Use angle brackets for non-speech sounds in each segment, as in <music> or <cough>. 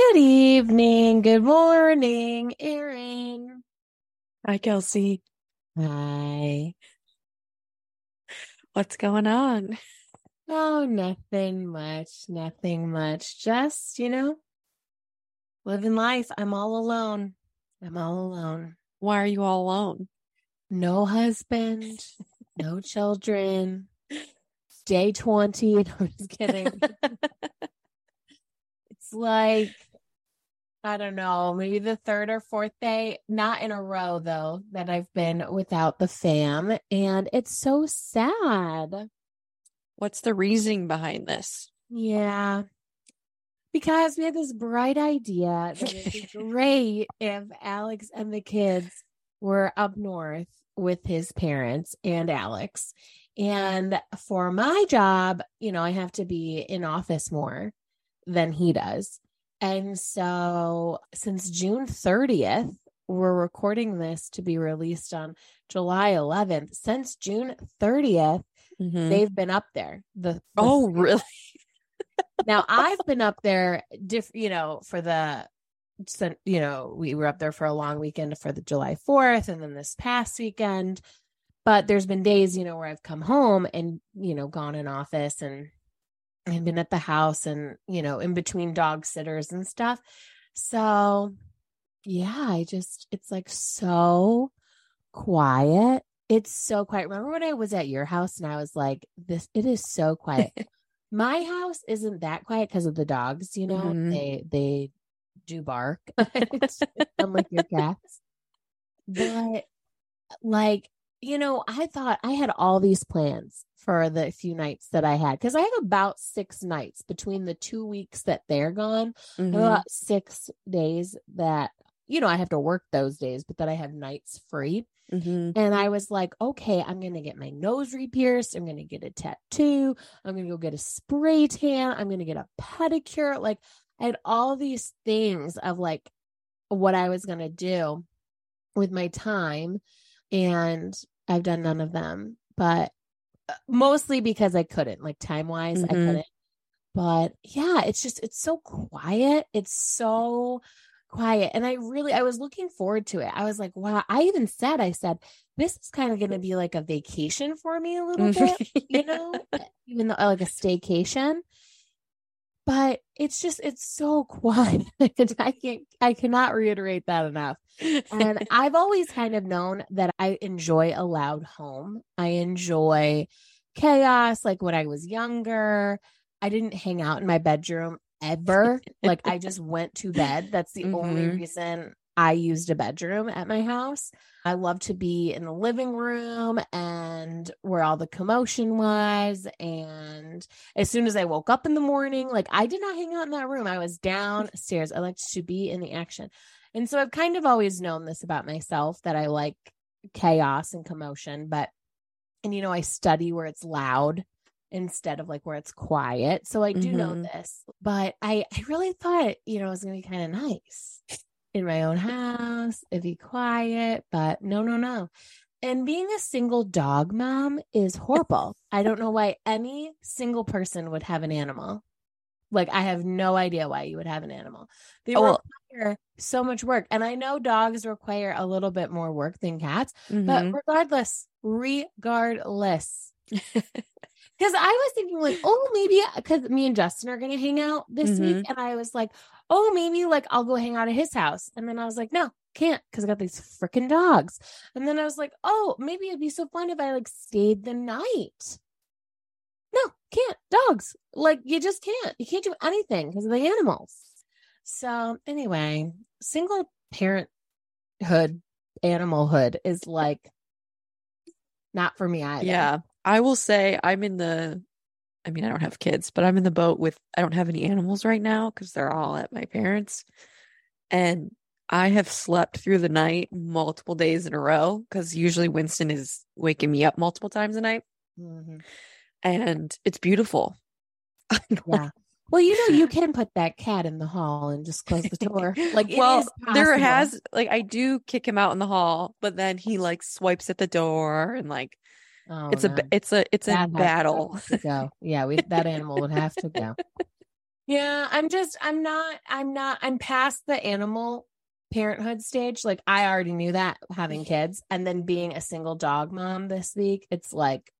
Good evening. Good morning, Erin. Hi, Kelsey. Hi. What's going on? Oh, nothing much. Nothing much. Just, you know, living life. I'm all alone. I'm all alone. Why are you all alone? No husband, no children. Day 20. <laughs> No, I'm just kidding. <laughs> it's like, I don't know, maybe the third or fourth day, not in a row though, that I've been without the fam. And it's so sad. What's the reasoning behind this? Yeah. Because we had this bright idea that it'd be <laughs> great if Alex and the kids were up north with his parents and Alex. And for my job, you know, I have to be in office more than he does. And so since June 30th, we're recording this to be released on July 11th. Since June 30th, Mhm. they've been up there. The, the Oh, <laughs> really? now I've been up there, diff, you know, for the, you know, we were up there for a long weekend for the July 4th and then this past weekend. But there's been days, you know, where I've come home and, you know, gone in office and, and been at the house and, you know, in between dog sitters and stuff. So yeah, I just, it's like so quiet. It's so quiet. Remember when I was at your house and I was like, this, it is so quiet. <laughs> My house isn't that quiet because of the dogs, you know, Mhm. they, they do bark, <laughs> <laughs> unlike your cats. But like, you know, I thought I had all these plans for the few nights that I had because I have about six nights between the two weeks that they're gone Mhm. about six days that you know I have to work those days, but that I have nights free. Mhm. And I was like, okay, I'm gonna get my nose re-pierced. I'm gonna get a tattoo. I'm gonna go get a spray tan. I'm gonna get a pedicure. Like I had all these things of like what I was gonna do with my time, and I've done none of them. But uh, mostly because I couldn't, like time wise, I Mhm. couldn't. But yeah, it's just it's so quiet. It's so quiet. And I really I was looking forward to it. I was like, wow, I even said, I said, this is kind of gonna be like a vacation for me a little bit, <laughs> you know, even though like a staycation. But it's just it's so <laughs> quiet. and I can't I cannot reiterate that enough. And <laughs> I've always kind of known that I enjoy a loud home. I enjoy chaos. Like when I was younger, I didn't hang out in my bedroom ever. like I just <laughs> went to bed. That's the only Mhm. reason I used a bedroom at my house. I love to be in the living room and where all the commotion was. And as soon as I woke up in the morning, like I did not hang out in that room. I was downstairs. I liked to be in the action. And so I've kind of always known this about myself that I like chaos and commotion, but and you know, I study where it's loud instead of like where it's quiet. So I do know Mhm. this, but I I really thought, you know, it was going to be kind of nice in my own house, it'd be quiet, but no, no, no. And being a single dog mom is horrible. <laughs> I don't know why any single person would have an animal. Like I have no idea why you would have an animal. They Oh, require so much work. And I know dogs require a little bit more work than cats, but Mhm. regardless, regardless. <laughs> Because I was thinking, like, oh, maybe because me and Justin are going to hang out this week. Mhm. And I was like, oh, maybe like I'll go hang out at his house. And then I was like, no, can't because I got these freaking dogs. And then I was like, oh, maybe it'd be so fun if I like stayed the night. No, can't. Dogs. Like, you just can't. You can't do anything because of the animals. So, anyway, single parenthood, animalhood is like not for me either. Yeah. I will say I'm in the I mean, I don't have kids, but I'm in the boat with I don't have any animals right now because they're all at my parents. And I have slept through the night multiple days in a row because usually Winston is waking me up multiple times a night. Mhm. And it's beautiful. <laughs> Yeah. <laughs> Well, you know, you can put that cat in the hall and just close the door. <laughs> Like, well, there has like I do kick him out in the hall, but then he like swipes at the door and like Oh, it's a no. ba- it's a it's a That has battle. go. <laughs> Yeah, we that animal would have to go. Yeah, I'm just I'm not I'm not I'm past the animal parenthood stage. Like I already knew that having kids and then being a single dog mom this week, it's like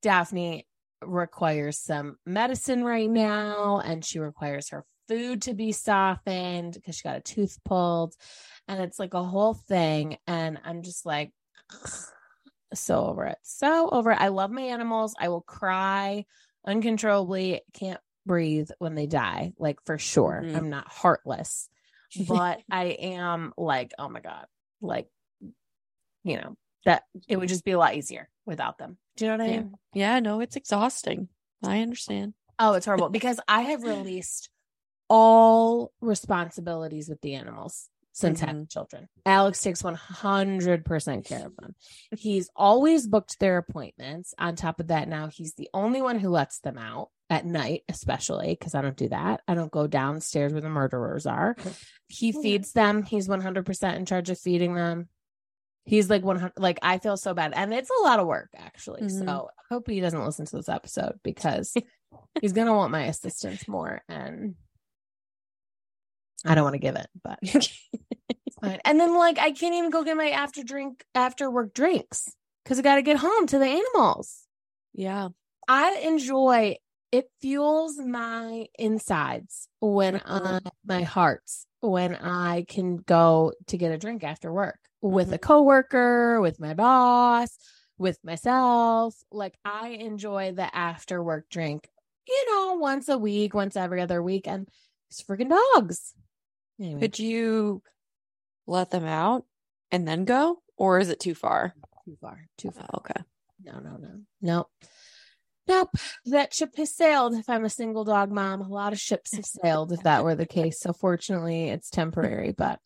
Daphne requires some medicine right now and she requires her food to be softened because she got a tooth pulled and it's like a whole thing and I'm just like so over it. So over it. I love my animals. I will cry uncontrollably, can't breathe when they die, like for sure. Mhm. I'm not heartless, but <laughs> I am like, oh my God, like, you know, that it would just be a lot easier without them. Do you know what I Yeah. mean? Yeah, no, it's exhausting. I understand. Oh, it's horrible because I have released all responsibilities with the animals since having children. Alex takes 100% care of them. He's always booked their appointments. On top of that, now he's the only one who lets them out at night, especially because I don't do that. I don't go downstairs where the murderers are. <laughs> He feeds them. He's 100% in charge of feeding them. He's like 100 like I feel so bad and it's a lot of work actually. Mhm. So, I hope he doesn't listen to this episode because <laughs> he's going to want my assistance more and I don't want to give it, but <laughs> <laughs> fine. And then like I can't even go get my after drink after work drinks cuz I got to get home to the animals. yeah. I enjoy it fuels my insides when. I my hearts when I can go to get a drink after work with mm-hmm. a coworker, with my boss, with myself. Like I enjoy the after work drink, you know, once a week, once every other week and it's freaking dogs. Anyway, Could you let them out and then go? Or is it too far? too far, too far. Oh, okay. No, no, no, nope. Nope. That ship has sailed if I'm a single dog mom. A lot of ships have sailed if that were the case. So fortunately it's temporary. But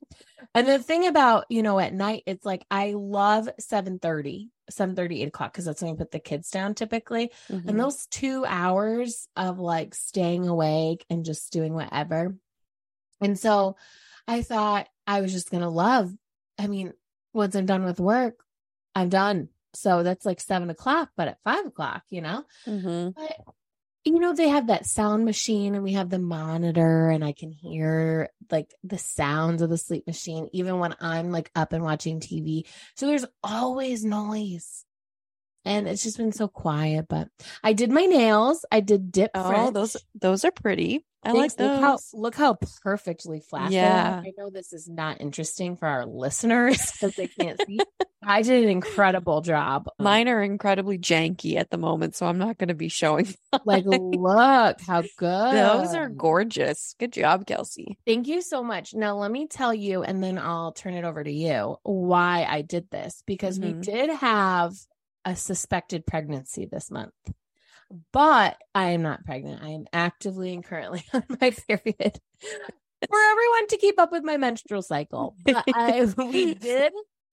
and the thing about, you know, at night, it's like I love 7 30, 7 30, 8 o'clock, because that's when we put the kids down typically. Mhm. And those two hours of like staying awake and just doing whatever. And so I thought I was just going to love. I mean, once I'm done with work, I'm done. So that's like seven o'clock, but at five o'clock, you know? Mhm. But you know, they have that sound machine and we have the monitor, and I can hear like the sounds of the sleep machine, even when I'm like up and watching TV. So there's always noise. And it's just been so quiet. But I did my nails. I did dip. Oh, French. those those are pretty. I Thanks. like those. Look how look how perfectly flat. Yeah. I know this is not interesting for our listeners <laughs> because they can't see. I did an incredible job. Mine are incredibly janky at the moment, so I'm not going to be showing. <laughs> like look how good Those are gorgeous. Good job, Kelsey. thank you so much now let me tell you and then i'll turn it over to you why i did this because we Mhm. did have a suspected pregnancy this month. But i am not pregnant. I am actively and currently <laughs> on my period <laughs> for everyone to keep up with my menstrual cycle. But i <laughs> we did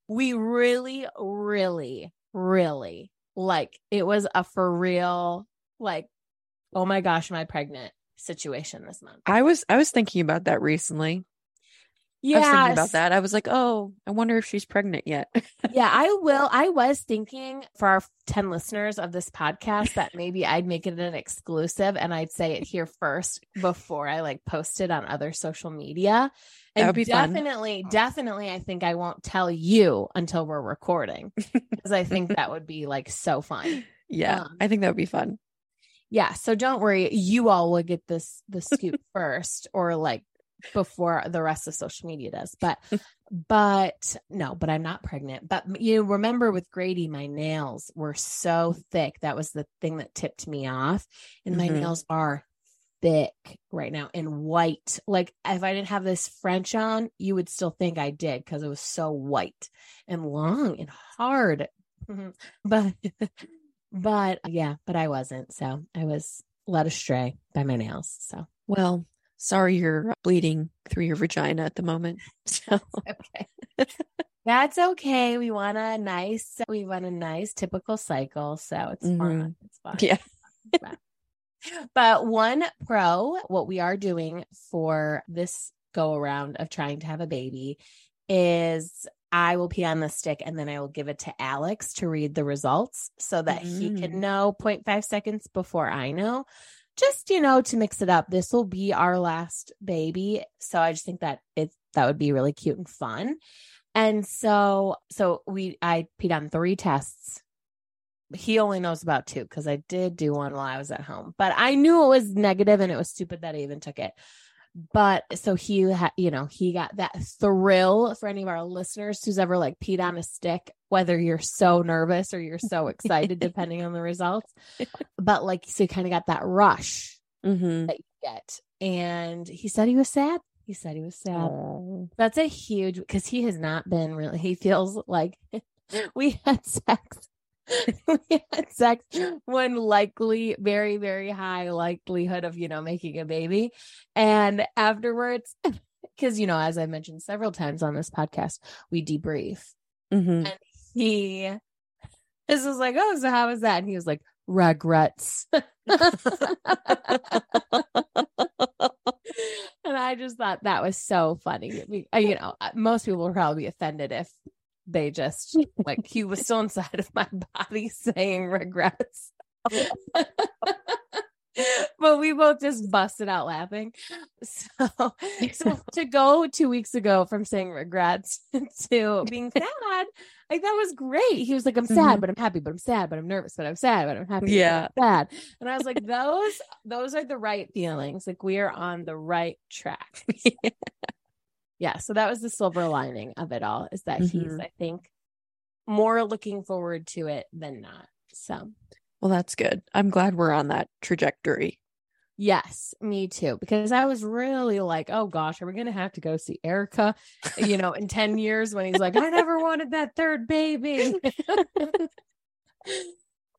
we really really really like it was a for real like oh my gosh am i pregnant situation this month. I was I was thinking about that recently. Yeah I was thinking about that. I was like, oh, I wonder if she's pregnant yet. <laughs> yeah i will i was thinking for our 10 listeners of this podcast that maybe i'd make it an exclusive and i'd say it here first before i like post it on other social media That and would be fun. definitely definitely i think i won't tell you until we're recording <laughs> because i think that would be like so fun yeah, Um, I think that would be fun. yeah so don't worry you all will get this the scoop <laughs> first or like before the rest of social media does. <laughs> But but no but i'm not pregnant. But you remember with grady my nails were so thick. That was the thing that tipped me off. And my Mhm. nails are thick right now and white. Like if i didn't have this french on you would still think i did because it was so white and long and hard. <laughs> But but yeah but i wasn't. So i was led astray by my nails. So Well, sorry you're bleeding through your vagina at the moment. <laughs> So okay that's okay we want a nice we want a nice typical cycle so it's fine Mhm. it's fine yeah. It's but one pro what we are doing for this go around of trying to have a baby is I will pee on the stick and then I will give it to Alex to read the results so that he Mm. can know 0.5 seconds before I know. Just, you know, to mix it up. This will be our last baby. So I just think that it that would be really cute and fun. And so so we I peed on three tests. He only knows about two because I did do one while I was at home. But I knew it was negative and it was stupid that I even took it but so he had you know he got that thrill for any of our listeners who's ever like peed on a stick whether you're so nervous or you're so excited <laughs> depending on the results. <laughs> But like so he kind of got that rush Mm-hmm. that you get. And he said he was sad. He said he was sad. That's a huge because he has not been really he feels like <laughs> we had sex <laughs> we had sex one likely very very high likelihood of you know making a baby and afterwards <laughs> because you know as i mentioned several times on this podcast we debrief Mm-hmm. and he this was like oh so how was that and he was like regrets and I just thought that was so funny. You know, most people would probably be offended if they just like he was still inside of my <laughs> body saying regrets. <laughs> but we both just busted out laughing. So, so <laughs> to go two weeks ago from saying regrets to being sad, like that was great. He was like, I'm sad, Mhm. but I'm happy, but I'm sad, but I'm nervous, but I'm sad, but I'm happy. but I'm Yeah. sad. And I was like, those, those are the right feelings. Like we are on the right track. Yeah. Yeah, so that was the silver lining of it all is that he's, Mhm. I think, more looking forward to it than not. So well, that's good. I'm glad we're on that trajectory. Yes, me too. Because I was really like, oh gosh, are we going to have to go see Erica, you know, in 10 years when he's like, I never wanted that third baby. <laughs>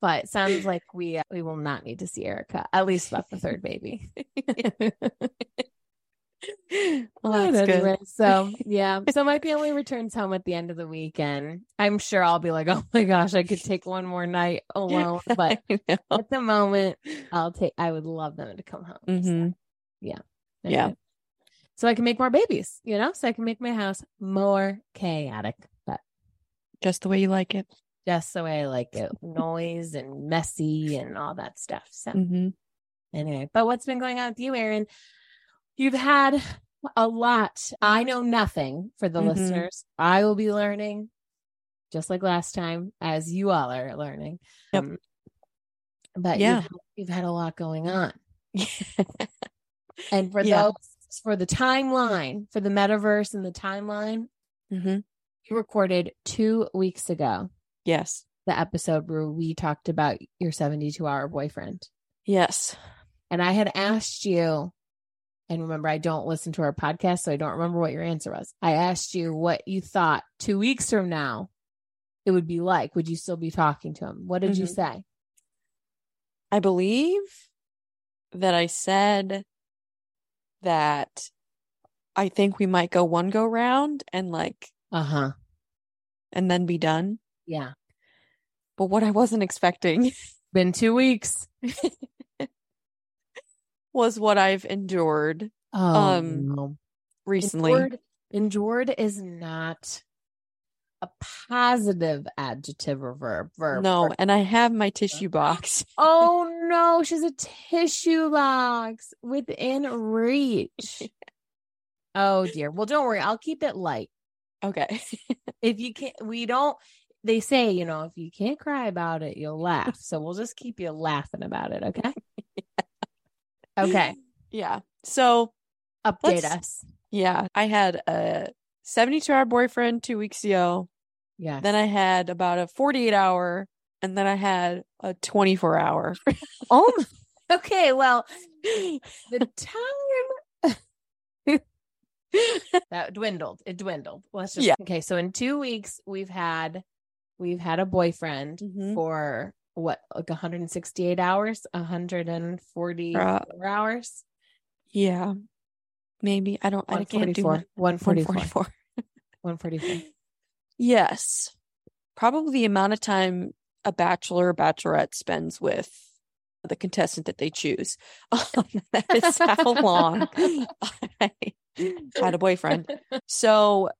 but it sounds like we uh, we will not need to see Erica, at least about the third baby. <laughs> <laughs> <laughs> well, that's anyway, good. so <laughs> yeah. So my family returns home at the end of the weekend. I'm sure I'll be like, oh my gosh, I could take one more night alone. <laughs> But at the moment, I'll take I would love them to come home. So. Mhm. Yeah. Anyway. So I can make more babies, you know, so I can make my house more chaotic, but just the way you like it. just the way I like it noise and messy and all that stuff. So, hmm anyway, but what's been going on with you, Erin? You've had a lot. I know nothing for the Mhm. listeners. I will be learning just like last time, as you all are learning. Yep. Um, but Yeah. you've, had- you've had a lot going on. <laughs> And for Yeah. those for the timeline, for the metaverse and the timeline, hmm you recorded two weeks ago Yes. the episode where we talked about your 72 hour boyfriend. Yes. And I had asked you, and remember, I don't listen to our podcast, so I don't remember what your answer was. I asked you what you thought two weeks from now it would be like. Would you still be talking to him? What did you Mhm. say? I believe that I said that I think we might go one go round and like Uh huh. and then be done. Yeah. But what I wasn't expecting Been two weeks. <laughs> was what I've endured Oh, Um, no. recently. Endured, endured is not a positive adjective or verb. verb No, for- and I have my <laughs> tissue box. Oh <laughs> no, she's a tissue box within reach. <laughs> oh dear. Well, don't worry. I'll keep it light. Okay. If you can't, we don't. They say, you know, if you can't cry about it, you'll laugh. So we'll just keep you laughing about it. Okay. Okay. <gasps> Yeah. So, Update Let's- yeah, I had a 72 hour boyfriend two weeks ago. Yeah. Then I had about a 48 hour, and then I had a 24 hour. <laughs> Oh. my- <laughs> Okay. Well, <laughs> the time that dwindled. It dwindled. Let's just Yeah. okay. So in two weeks, we've had we've had a boyfriend Mhm. for what like 168 hours, 144 Uh, hours, yeah. Maybe. I don't, I can't do 144, 144, <laughs> 144. 144. Yes. Probably the amount of time a bachelor or bachelorette spends with the contestant that they choose. <laughs> Um, that is how long <laughs> I had a boyfriend. So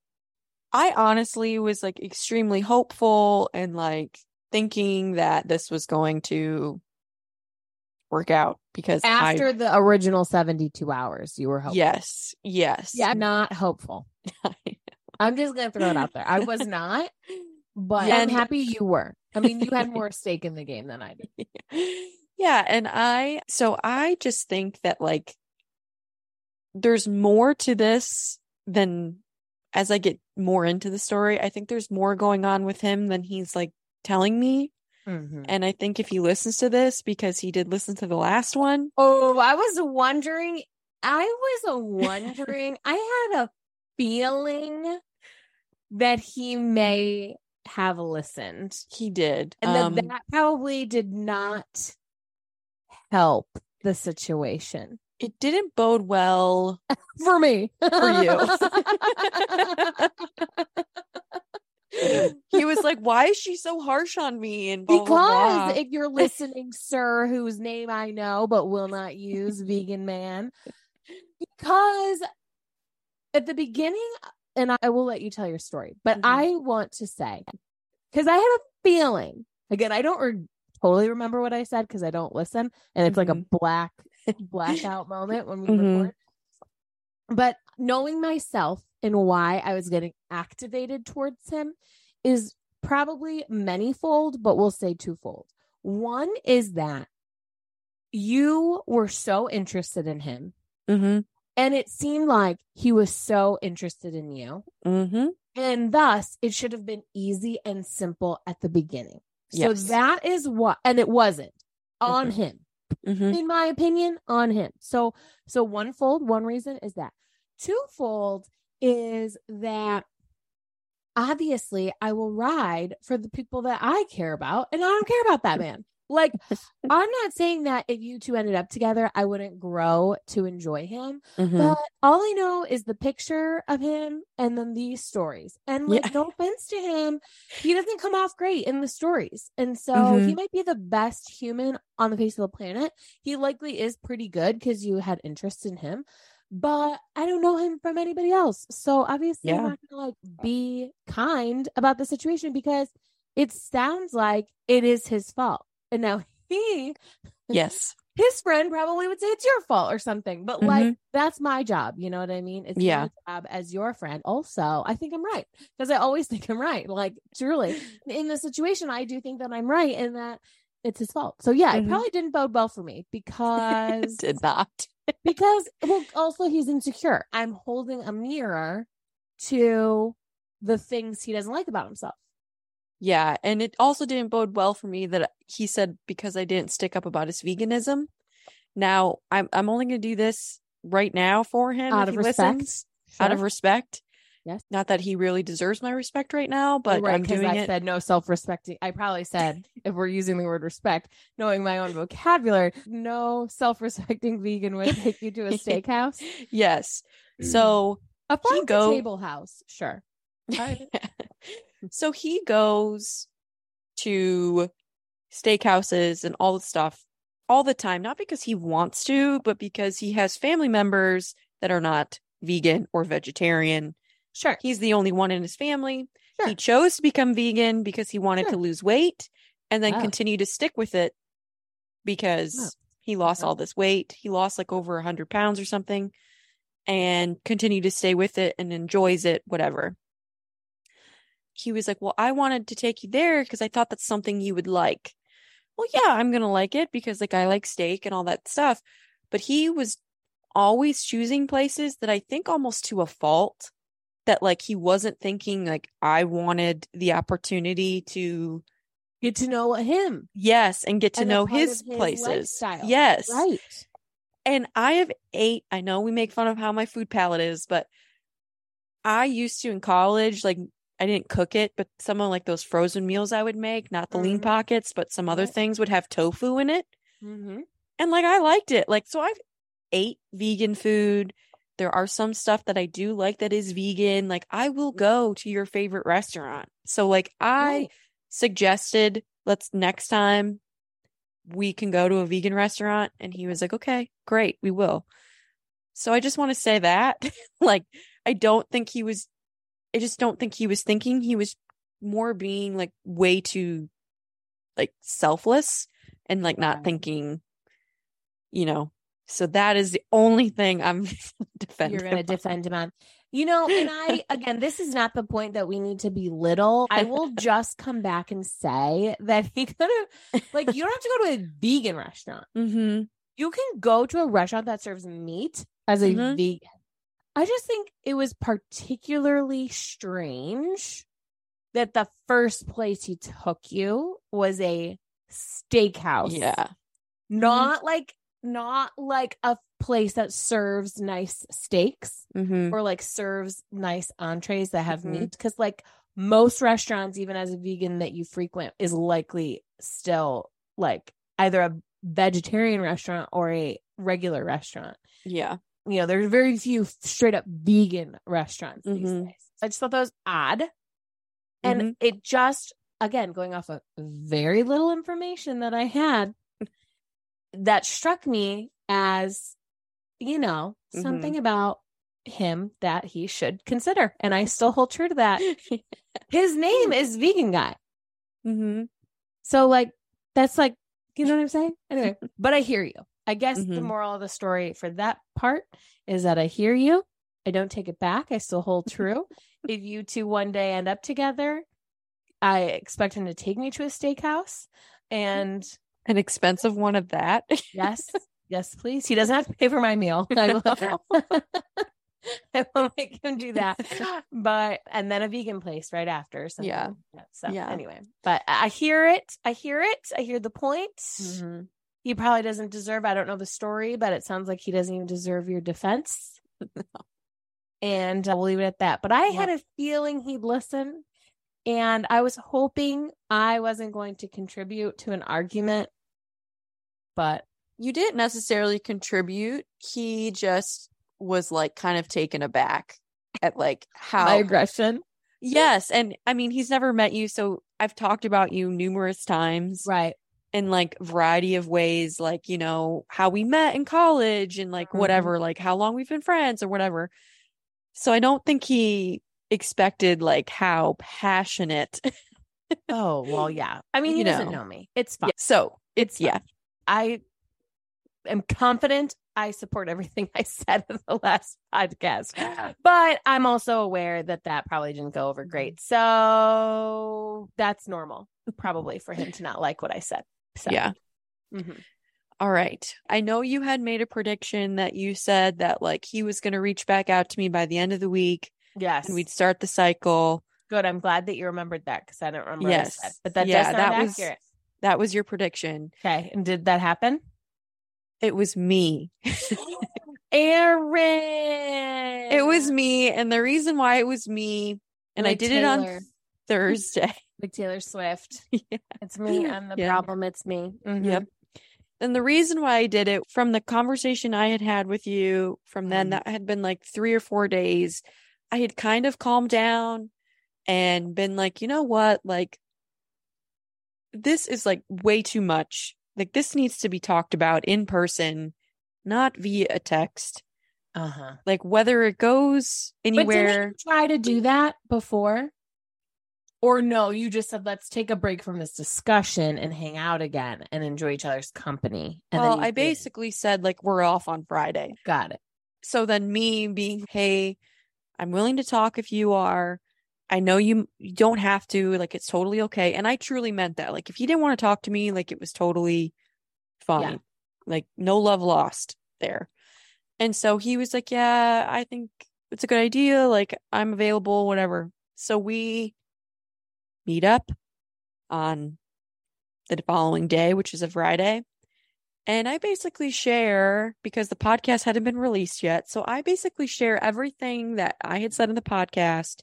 I honestly was like extremely hopeful and like thinking that this was going to work out because After I, the original 72 hours, you were hopeful. yes, yes. Yeah, I'm not hopeful. <laughs> I'm just going to throw it out there. I was <laughs> not, but Yeah, I'm happy you were. I mean, you had more <laughs> stake in the game than I did. yeah, and I so I just think that like there's more to this than as I get more into the story, I think there's more going on with him than he's like telling me. Mhm. And I think if he listens to this, because he did listen to the last one, Oh, I was wondering. I was <laughs> wondering. I had a feeling that he may have listened, he did. and that Um, that probably did not help the situation it didn't bode well <laughs> for me. for you. <laughs> he was like, "Why is she so harsh on me?" And blah, because blah. if you're listening, sir, whose name I know but will not use, vegan man, because at the beginning, and I will let you tell your story, but Mhm. I want to say, because I had a feeling, again, I don't re- totally remember what I said because I don't listen, and it's like a Mhm. black blackout moment when we Mhm. record. But knowing myself and why I was getting activated towards him is probably manyfold, but we'll say twofold. One is that you were so interested in him, Mhm, and it seemed like he was so interested in you. mhm. And thus, it should have been easy and simple at the beginning. So Yes. that is what, and it wasn't on Mhm. him Mhm. in my opinion, on him. So, so one fold, one reason is that. Twofold is that obviously I will ride for the people that I care about, and I don't care about that <laughs> man. Like, <laughs> I'm not saying that if you two ended up together, I wouldn't grow to enjoy him. Mhm. But all I know is the picture of him and then these stories. And like, Yeah. no offense to him, he doesn't come off great in the stories. And so Mhm. he might be the best human on the face of the planet. He likely is pretty good because you had interest in him. But I don't know him from anybody else. So obviously I'm not gonna like be kind about the situation because it sounds like it is his fault. And now he Yes. <laughs> his friend probably would say it's your fault or something. But like that's my job. You know what I mean? It's Yeah. my job as your friend. Also, I think I'm right because I always <laughs> think I'm right. Like truly, in the situation, I do think that I'm right and that it's his fault. So yeah, it Mhm. probably didn't bode well for me <laughs> because Did not. Because well, also he's insecure. I'm holding a mirror to the things he doesn't like about himself. Yeah, and it also didn't bode well for me that he said because I didn't stick up about his veganism. Now I'm I'm only going to do this right now for him Out if of he respect. listens, out of respect. Yes. Not that he really deserves my respect right now, but right, I'm because doing I it. said no self-respecting. I probably said, <laughs> if we're using the word respect, knowing my own vocabulary, no self-respecting vegan would take you to a steakhouse, <laughs> yes. So mm. a farm go- table house. Sure. <laughs> So he goes to steakhouses and all the stuff all the time, not because he wants to, but because he has family members that are not vegan or vegetarian. Sure. He's the only one in his family. Sure. He chose to become vegan because he wanted Sure. to lose weight and then continue to stick with it because he lost all this weight. He lost like over a hundred pounds or something and continued to stay with it and enjoys it, whatever. He was like, Well, I wanted to take you there because I thought that's something you would like. Well, yeah, I'm going to like it because like I like steak and all that stuff. But he was always choosing places that I think almost to a fault that like he wasn't thinking like I wanted the opportunity to Get to know him. yes and get to And know his his places. lifestyle. Yes. Right. And I have ate, I know we make fun of how my food palate is, but I used to in college, like I didn't cook it, but some of like those frozen meals I would make, not the lean Mhm. pockets, but some other Right. things would have tofu in it. Mm-hmm. And like I liked it. Like so I've ate vegan food. There are some stuff that I do like that is vegan. Like I will mm-hmm. go to your favorite restaurant. So like I Right. suggested let's next time we can go to a vegan restaurant and he was like okay great we will so i just want to say that <laughs> like i don't think he was i just don't think he was thinking he was more being like way too like selfless and like not thinking you know, so that is the only thing I'm <laughs> defending. You're going to defend him on. You know, and I, <laughs> again, this is not the point that we need to belittle. I will <laughs> just come back and say that he could have, like, you don't have to go to a vegan restaurant. Mm-hmm. You can go to a restaurant that serves meat as a Mhm. vegan. I just think it was particularly strange that the first place he took you was a steakhouse. Yeah. Not like not like a place that serves nice steaks Mm-hmm. or like serves nice entrees that have Mhm. meat because like most restaurants even as a vegan that you frequent is likely still like either a vegetarian restaurant or a regular restaurant Yeah. you know there's very few straight up vegan restaurants these Mhm. days i just thought that was odd and Mhm. it just again going off of very little information that i had that struck me as you know Mhm. something about him that he should consider and i still hold true to that. <laughs> His name is vegan guy. Mm-hmm. so like that's like you know what i'm saying? Anyway <laughs> but i hear you. I guess the Mhm. moral of the story for that part is that i hear you. I don't take it back. I still hold <laughs> true. If you two one day end up together i expect him to take me to a steakhouse and An expensive one of that. yes. <laughs> Yes please. He doesn't have to pay for my meal. I will, <laughs> <laughs> I will make him do that. But and then a vegan place right after something Yeah. like so Yeah. anyway. But i hear it. I hear it. I hear the point. Mhm. he probably doesn't deserve i don't know the story but it sounds like he doesn't even deserve your defense. And uh, we'll leave it at that. But i had a feeling he'd listen and i was hoping i wasn't going to contribute to an argument but You didn't necessarily contribute. He just was like kind of taken aback at like how my aggression Yes, and I mean he's never met you, so I've talked about you numerous times right in like variety of ways, like you know how we met in college and like Mhm. whatever, like how long we've been friends or whatever. So I don't think he expected like how passionate. oh well yeah <laughs> i mean he You doesn't know. know me it's fine Yeah, so it's It's yeah, I am confident I support everything <laughs> I said in the last podcast, but I'm also aware that that probably didn't go over great. So that's normal, probably for him to not like what I said. So, yeah. mhm. All right. I know you had made a prediction that you said that like he was going to reach back out to me by the end of the week yes, and we'd start the cycle. good. I'm glad that you remembered that because I don't remember. What I Yes. said, but that Yeah, does sound that was- accurate. That was your prediction. Okay, and did that happen? It was me. <laughs> <gasps> Erin, It was me. And the reason why it was me, and I Like did it on <laughs> Thursday. like Taylor Swift. <laughs> Yeah. It's me. <gasps> I'm the Yeah. problem. It's me. Mhm. Yep. And the reason why I did it from the conversation I had had with you from then, Mhm. that had been like three or four days. I had kind of calmed down and been like, you know what? Like, this is like way too much. Like, this needs to be talked about in person, not via a text. Uh-huh. Like, whether it goes But didn't anywhere. try to do that before? Or no, you just said let's take a break from this discussion and hang out again and enjoy each other's company. And well, then you I did. basically said, like, we're off on Friday. got it. so then me being hey i'm willing to talk if you are i know you, you don't have to like it's totally okay and i truly meant that like if he didn't want to talk to me like it was totally fine like no love lost there and so he was like yeah i think it's a good idea like i'm available whatever so we meet up on the following day which is a friday and I basically share because the podcast hadn't been released yet. So I basically share everything that I had said in the podcast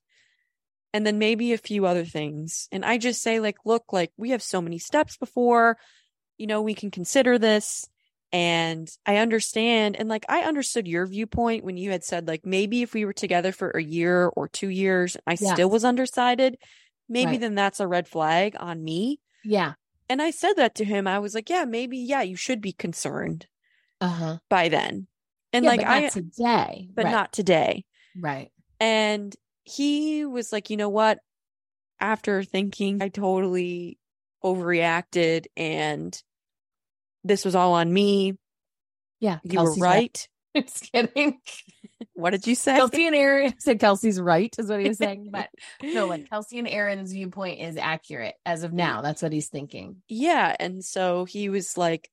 and then maybe a few other things. And I just say, like, look, like we have so many steps before, you know, we can consider this. And I understand. And like, I understood your viewpoint when you had said, like, maybe if we were together for a year or two years, I still was undecided, maybe Right. then that's a red flag on me. Yeah. And I said that to him. I was like, yeah, maybe, yeah, you should be concerned Uh-huh. by then. And yeah, like I today. but right. not today. right. And he was like, you know what? After thinking, I totally overreacted and this was all on me. Yeah. You were Kelsey's right. <laughs> Just kidding. <laughs> What did you say? Kelsey and Erin said Kelsey's right, is what he was <laughs> saying. But no, like Kelsey and Erin's viewpoint is accurate as of now. That's what he's thinking. Yeah. And so he was like,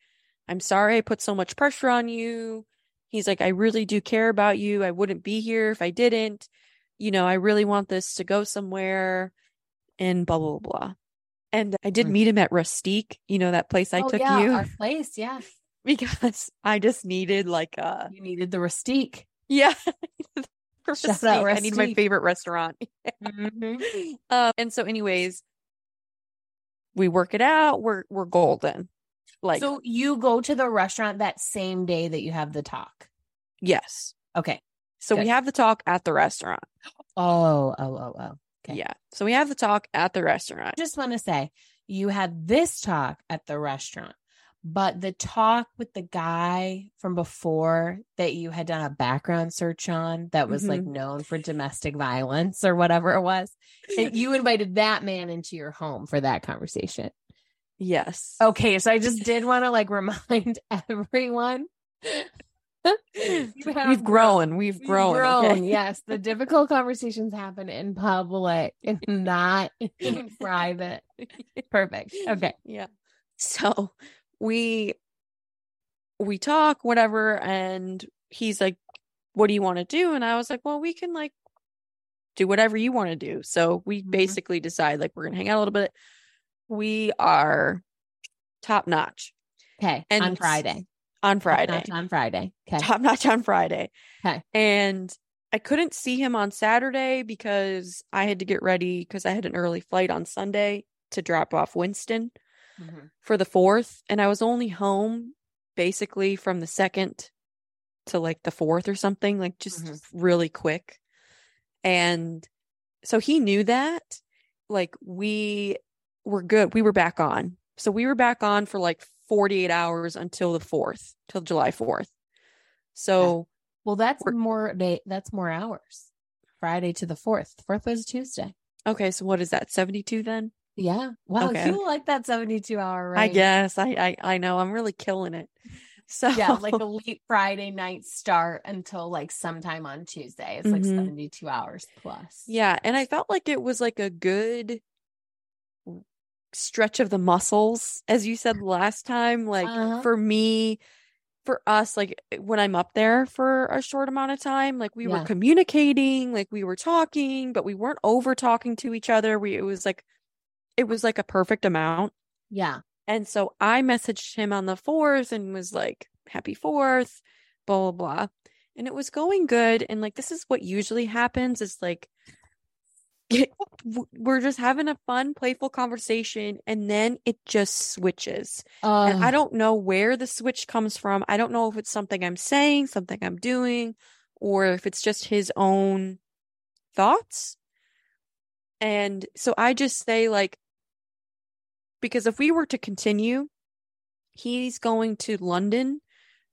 I'm sorry I put so much pressure on you. He's like, I really do care about you. I wouldn't be here if I didn't. You know, I really want this to go somewhere and blah, blah, blah. And I did Mm. meet him at Rustique, you know, that place I oh, took yeah, you our place. Yeah. <laughs> because I just needed like a, You needed the Rustique. yeah. <laughs> Shout out Rustique. I need my favorite restaurant. <laughs> Mhm. Um, and so, anyways, we work it out. We're we're golden. Like, so you go to the restaurant that same day that you have the talk. yes. Okay. So Good. we have the talk at the restaurant. Oh, oh, oh, oh. Okay. Yeah. So we have the talk at the restaurant. I just want to say you had this talk at the restaurant, but the talk with the guy from before that you had done a background search on that was like mm-hmm. known for domestic violence or whatever it was, and you invited that man into your home for that conversation. Yes. Okay, so I just did want to like <laughs> remind everyone. <laughs> We've grown. We've grown. grown, okay? <laughs> yes. The difficult conversations happen in public and <laughs> not in private. Perfect. Okay. Yeah. So we we talk, whatever, and he's like, What do you want to do? And I was like, Well, we can like do whatever you want to do. So we Mhm. basically decide like we're gonna hang out a little bit. We are top notch Okay. And on Friday. On Friday. On Friday. Okay. top notch on Friday. Okay. And I couldn't see him on Saturday because I had to get ready because I had an early flight on Sunday to drop off Winston Mhm. for the fourth. And I was only home basically from the second to like the fourth or something, like just Mhm. really quick. And so he knew that. Like we were good. We were back on. So we were back on for like 48 hours until the 4th, till July 4th. So Well, that's more day. That's more hours. Friday to the fourth. Fourth was Tuesday. Okay, so what is that? 72 then? Yeah. Wow. Okay. You like that 72 hour, I guess. I, I I know. I'm really killing it. So Yeah. Like <laughs> a late Friday night start until like sometime on Tuesday. It's like Mhm. 72 hours plus. Yeah, and I felt like it was like a good stretch of the muscles, as you said last time. Like Uh-huh. for me, for us, like when I'm up there for a short amount of time, like we were communicating, like we were talking, but we weren't over talking to each other. We it was like it was like a perfect amount. Yeah. And so I messaged him on the fourth and was like, happy fourth, blah, blah, blah. And it was going good. And like, this is what usually happens is like, <laughs> we're just having a fun, playful conversation. And then it just switches. and I Uh, don't know where the switch comes from. I don't know if it's something I'm saying, something I'm doing, or if it's just his own thoughts. And so I just say, like, because if we were to continue, he's going to London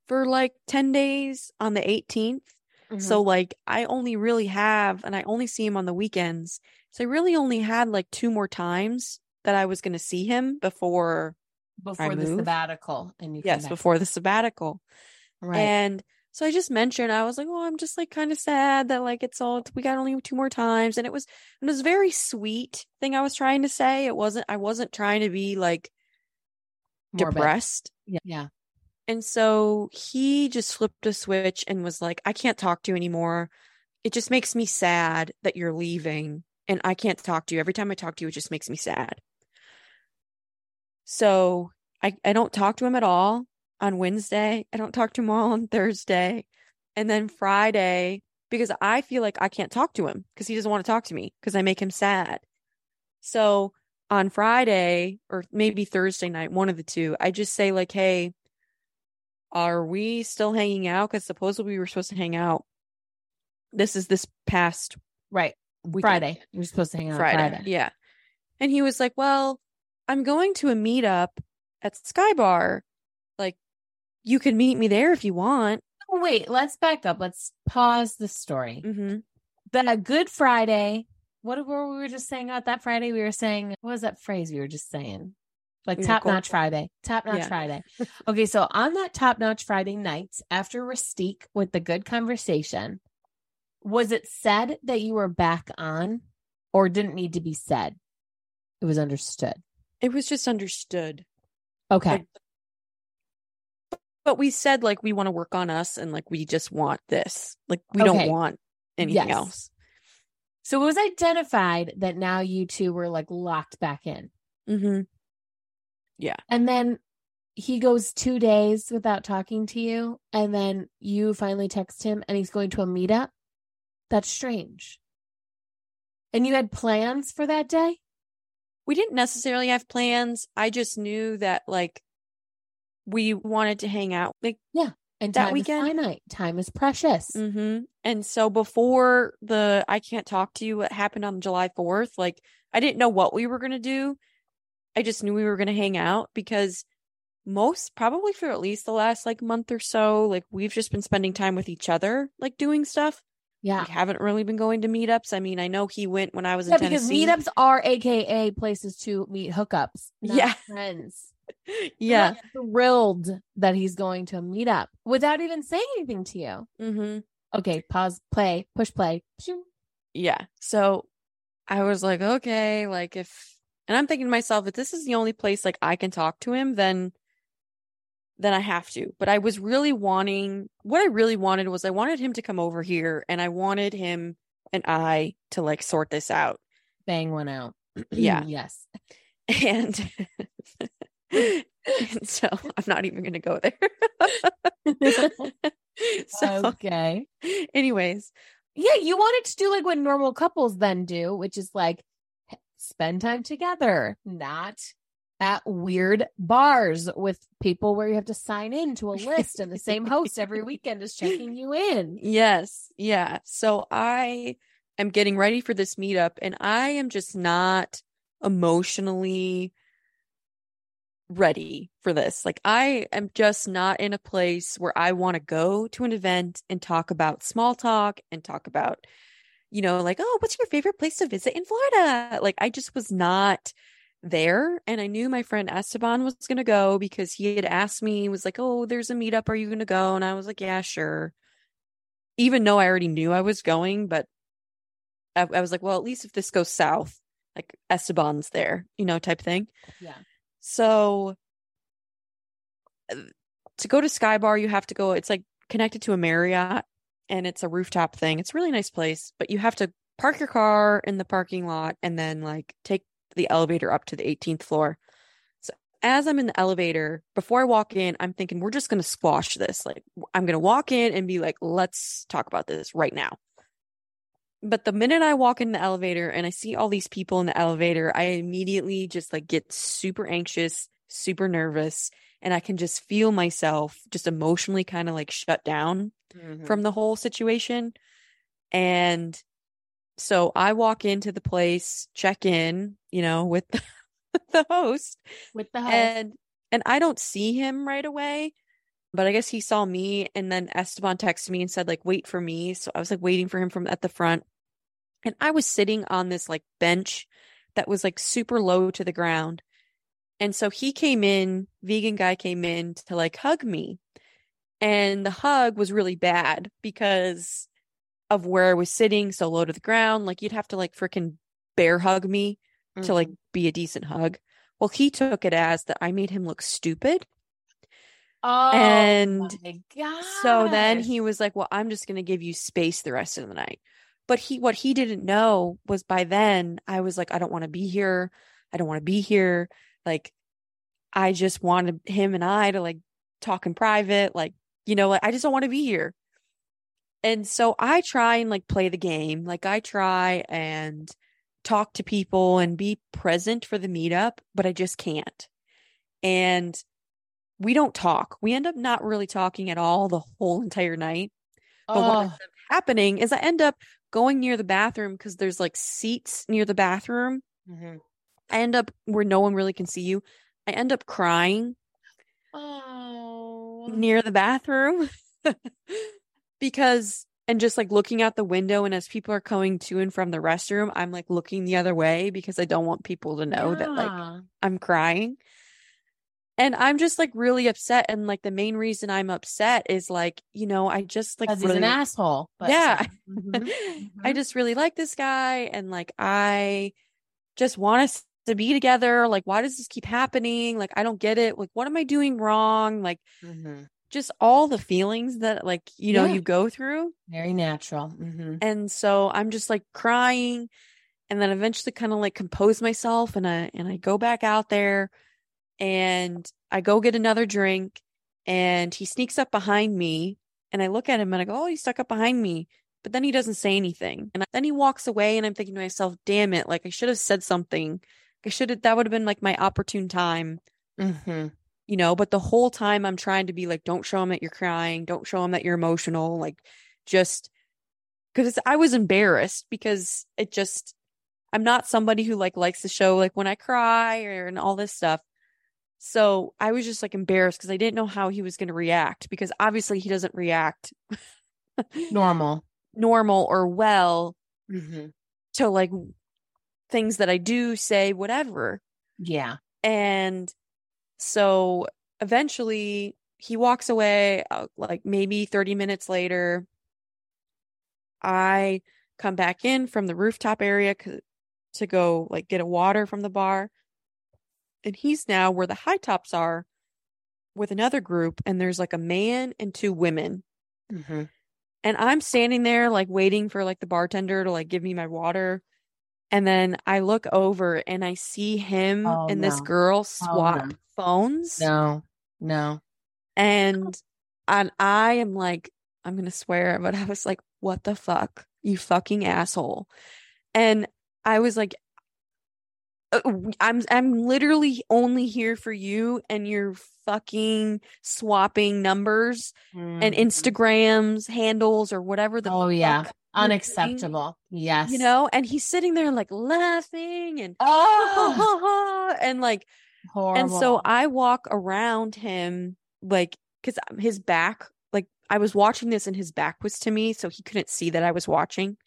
for like 10 days on the 18th. So, mm-hmm. like, I only really have, and I only see him on the weekends. So, I really only had like two more times that I was going to see him before, before the move. sabbatical. And you yes, before the sabbatical. Right. And so I just mentioned, I was like, oh, I'm just like kind of sad that like it's all, we got only two more times. And it was, it was very sweet thing I was trying to say. It wasn't, I wasn't trying to be like Morbid. depressed. Yeah. Yeah. And so he just flipped a switch and was like, I can't talk to you anymore. It just makes me sad that you're leaving and I can't talk to you. Every time I talk to you, it just makes me sad. So I, I don't talk to him at all on Wednesday. I don't talk to him all on Thursday. And then Friday, because I feel like I can't talk to him because he doesn't want to talk to me because I make him sad. So on Friday or maybe Thursday night, one of the two, I just say, like, hey, are we still hanging out? Because supposedly we were supposed to hang out. This is this past Right. weekend. Friday. You're supposed to hang out Friday. Friday. Yeah. And he was like, Well, I'm going to a meetup at Sky Bar. Like, you can meet me there if you want. Oh, wait, let's back up. Let's pause the story. Mm-hmm. The Good Friday. What were we were just saying about that Friday? We were saying, what was that phrase we were just saying? Like top notch Friday, top notch Yeah. Friday. Okay, so on that top notch Friday night, after Rustique with the good conversation, was it said that you were back on, or didn't need to be said? It was understood. It was just understood. Okay, Like, But we said like we want to work on us and like we just want this. Like we Okay. don't want anything Yes. else. so it was identified that now you two were like locked back in, Mm-hmm. And then he goes two days without talking to you, and then you finally text him, and he's going to a meetup. That's strange. And you had plans for that day? We didn't necessarily have plans. I just knew that like we wanted to hang out. Like yeah, And That weekend? is finite. Time is precious. hmm And so before the I can't talk to you what happened on July 4th, like I didn't know what we were going to do. I just knew we were going to hang out because most probably for at least the last like month or so, like we've just been spending time with each other, like doing stuff. Yeah. We haven't really been going to meetups. I mean, I know he went when I was Yeah, in because Tennessee. meetups are AKA places to meet hookups, not Yeah. friends. <laughs> yeah. I'm thrilled that he's going to a meetup without even saying anything to you. hmm Okay, pause, play, push play. Yeah. So I was like, okay, like if, and I'm thinking to myself, if this is the only place like I can talk to him, then, then I have to. But I was really wanting, what I really wanted was I wanted him to come over here and I wanted him and I to like sort this out. Bang one out. <clears throat> Yeah. yes. <laughs> And, <laughs> and so I'm not even going to go there. <laughs> so, okay. anyways, Yeah, you wanted to do like what normal couples then do, which is like spend time together, not at weird bars with people where you have to sign in to a <laughs> list and the same host every weekend is checking you in. Yes. Yeah. So I am getting ready for this meetup and I am just not emotionally ready for this. Like I am just not in a place where I want to go to an event and talk about small talk and talk about you know like oh what's your favorite place to visit in Florida? Like I just was not there and I knew my friend Esteban was going to go because he had asked me he was like oh there's a meetup are you going to go and I was like yeah sure even though I already knew I was going, but I, I was like, well, at least if this goes south, like Esteban's there, you know, type thing. Yeah. So uh, to go to Sky Bar, you have to go, it's like connected to a Marriott and it's a rooftop thing. It's a really nice place, but you have to park your car in the parking lot and then like take the elevator up to the 18th floor. So as I'm in the elevator, before I walk in, I'm thinking we're just going to squash this. Like I'm going to walk in and be like, let's talk about this right now. But the minute I walk in the elevator and I see all these people in the elevator, I immediately just like get super anxious, super nervous, and I can just feel myself just emotionally kind of like shut down Mm-hmm. from the whole situation. And so I walk into the place, check in, you know, with the, <laughs> the host, with the host. and and I don't see him right away. But I guess he saw me and then Esteban texted me and said, like, wait for me. So I was like waiting for him from at the front. And I was sitting on this like bench that was like super low to the ground. And so he came in, vegan guy came in to like hug me. And the hug was really bad because of where I was sitting so low to the ground. Like you'd have to like freaking bear hug me to like Mhm. be a decent hug. Well, he took it as that I made him look stupid. oh, and my God. So then he was like, "Well, I'm just going to give you space the rest of the night." But he what he didn't know was by then I was like, "I don't want to be here. I don't want to be here." Like I just wanted him and I to like talk in private, like, you know, like I just don't want to be here. And so I try and like play the game. Like I try and talk to people and be present for the meetup, but I just can't. And we don't talk. We end up not really talking at all the whole entire night. But what Oh, ends up happening is I end up going near the bathroom because there's like seats near the bathroom. mhm. I end up where no one really can see you. I end up crying oh. Near the bathroom <laughs> because and just like looking out the window and as people are coming to and from the restroom, I'm like looking the other way because I don't want people to know that like I'm crying. And I'm just like really upset. And like the main reason I'm upset is like, you know, I just like really, he's an asshole. But Yeah. Mhm, <laughs> I mhm. just really like this guy and like I just want us to be together. Like, why does this keep happening? Like, I don't get it. Like, what am I doing wrong? Like, Mhm. just all the feelings that like, you know, Yeah. you go through. Very natural. hmm And so I'm just like crying and then eventually kind of like compose myself and I and I go back out there and I go get another drink and he sneaks up behind me and I look at him and I go, "Oh, he stuck up behind me." But then he doesn't say anything. And then he walks away and I'm thinking to myself, "Damn it, like I should have said something. I should have that would have been like my opportune time." hmm you know but the whole time i'm trying to be like don't show him that you're crying don't show him that you're emotional like just because i was embarrassed because it just i'm not somebody who like likes to show like when i cry or and all this stuff so i was just like embarrassed because i didn't know how he was going to react because obviously he doesn't react <laughs> Normal. normal or well hmm to like things that i do say whatever Yeah. And so eventually he walks away, uh, like maybe 30 minutes later. I come back in from the rooftop area to go like get a water from the bar. And he's now where the high tops are with another group, and there's like a man and two women. hmm And I'm standing there like waiting for like the bartender to like give me my water. And then I look over and I see him Oh, and this no. girl Oh, swap no. phones. No. No. And and I am like, I'm gonna swear, but I was like, what the fuck? You fucking asshole. And I was like, uh, I'm I'm literally only here for you and you're fucking swapping numbers and Mhm. Instagrams, handles, or whatever the Oh yeah. Fuck you're doing, Unacceptable. Yes. You know, and he's sitting there like laughing and Oh, <laughs> and like horrible. and so I walk around him like because his back, like I was watching this and his back was to me, so he couldn't see that I was watching.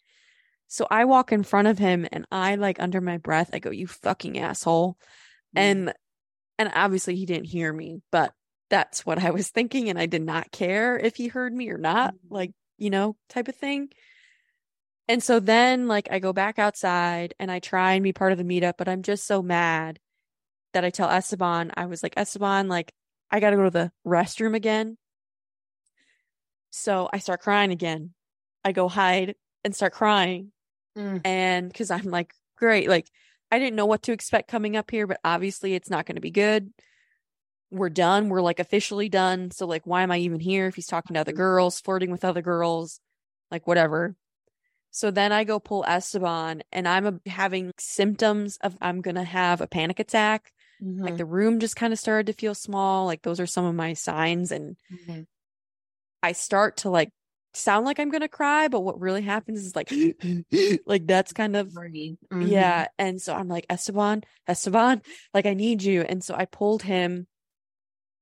So I walk in front of him and I like under my breath, I go, "You fucking asshole," Mm. and and obviously he didn't hear me, but that's what I was thinking, and I did not care if he heard me or not, Mhm. like you know, type of thing. And so then, like, I go back outside and I try and be part of the meetup, but I'm just so mad that I tell Esteban, I was like, Esteban, like, I got to go to the restroom again. So I start crying again. I go hide and start crying. Mm. And because I'm like, great. Like, I didn't know what to expect coming up here, but obviously it's not going to be good. We're done. We're like officially done. So, like, why am I even here if he's talking to other girls, flirting with other girls, like, whatever. So then I go pull Esteban and I'm a, having symptoms of I'm going to have a panic attack. Like Mhm. the room just kind of started to feel small. Like those are some of my signs. And Mhm. I start to like sound like I'm going to cry. But what really happens is like, <clears throat> like that's kind of. Mhm. yeah. And so I'm like, Esteban, Esteban, like I need you. And so I pulled him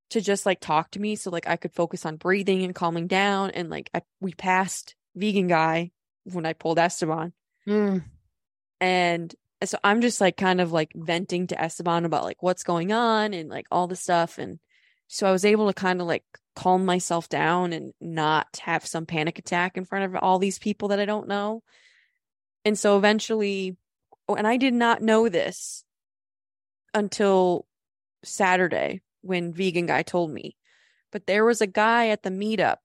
to just like talk to me so like I could focus on breathing and calming down. And like I, we passed vegan guy when I pulled Esteban. Mm. And so I'm just like kind of like venting to Esteban about like what's going on and like all the stuff. And so I was able to kind of like calm myself down and not have some panic attack in front of all these people that I don't know. And so eventually, oh, and I did not know this until Saturday when Vegan Guy told me, but there was a guy at the meetup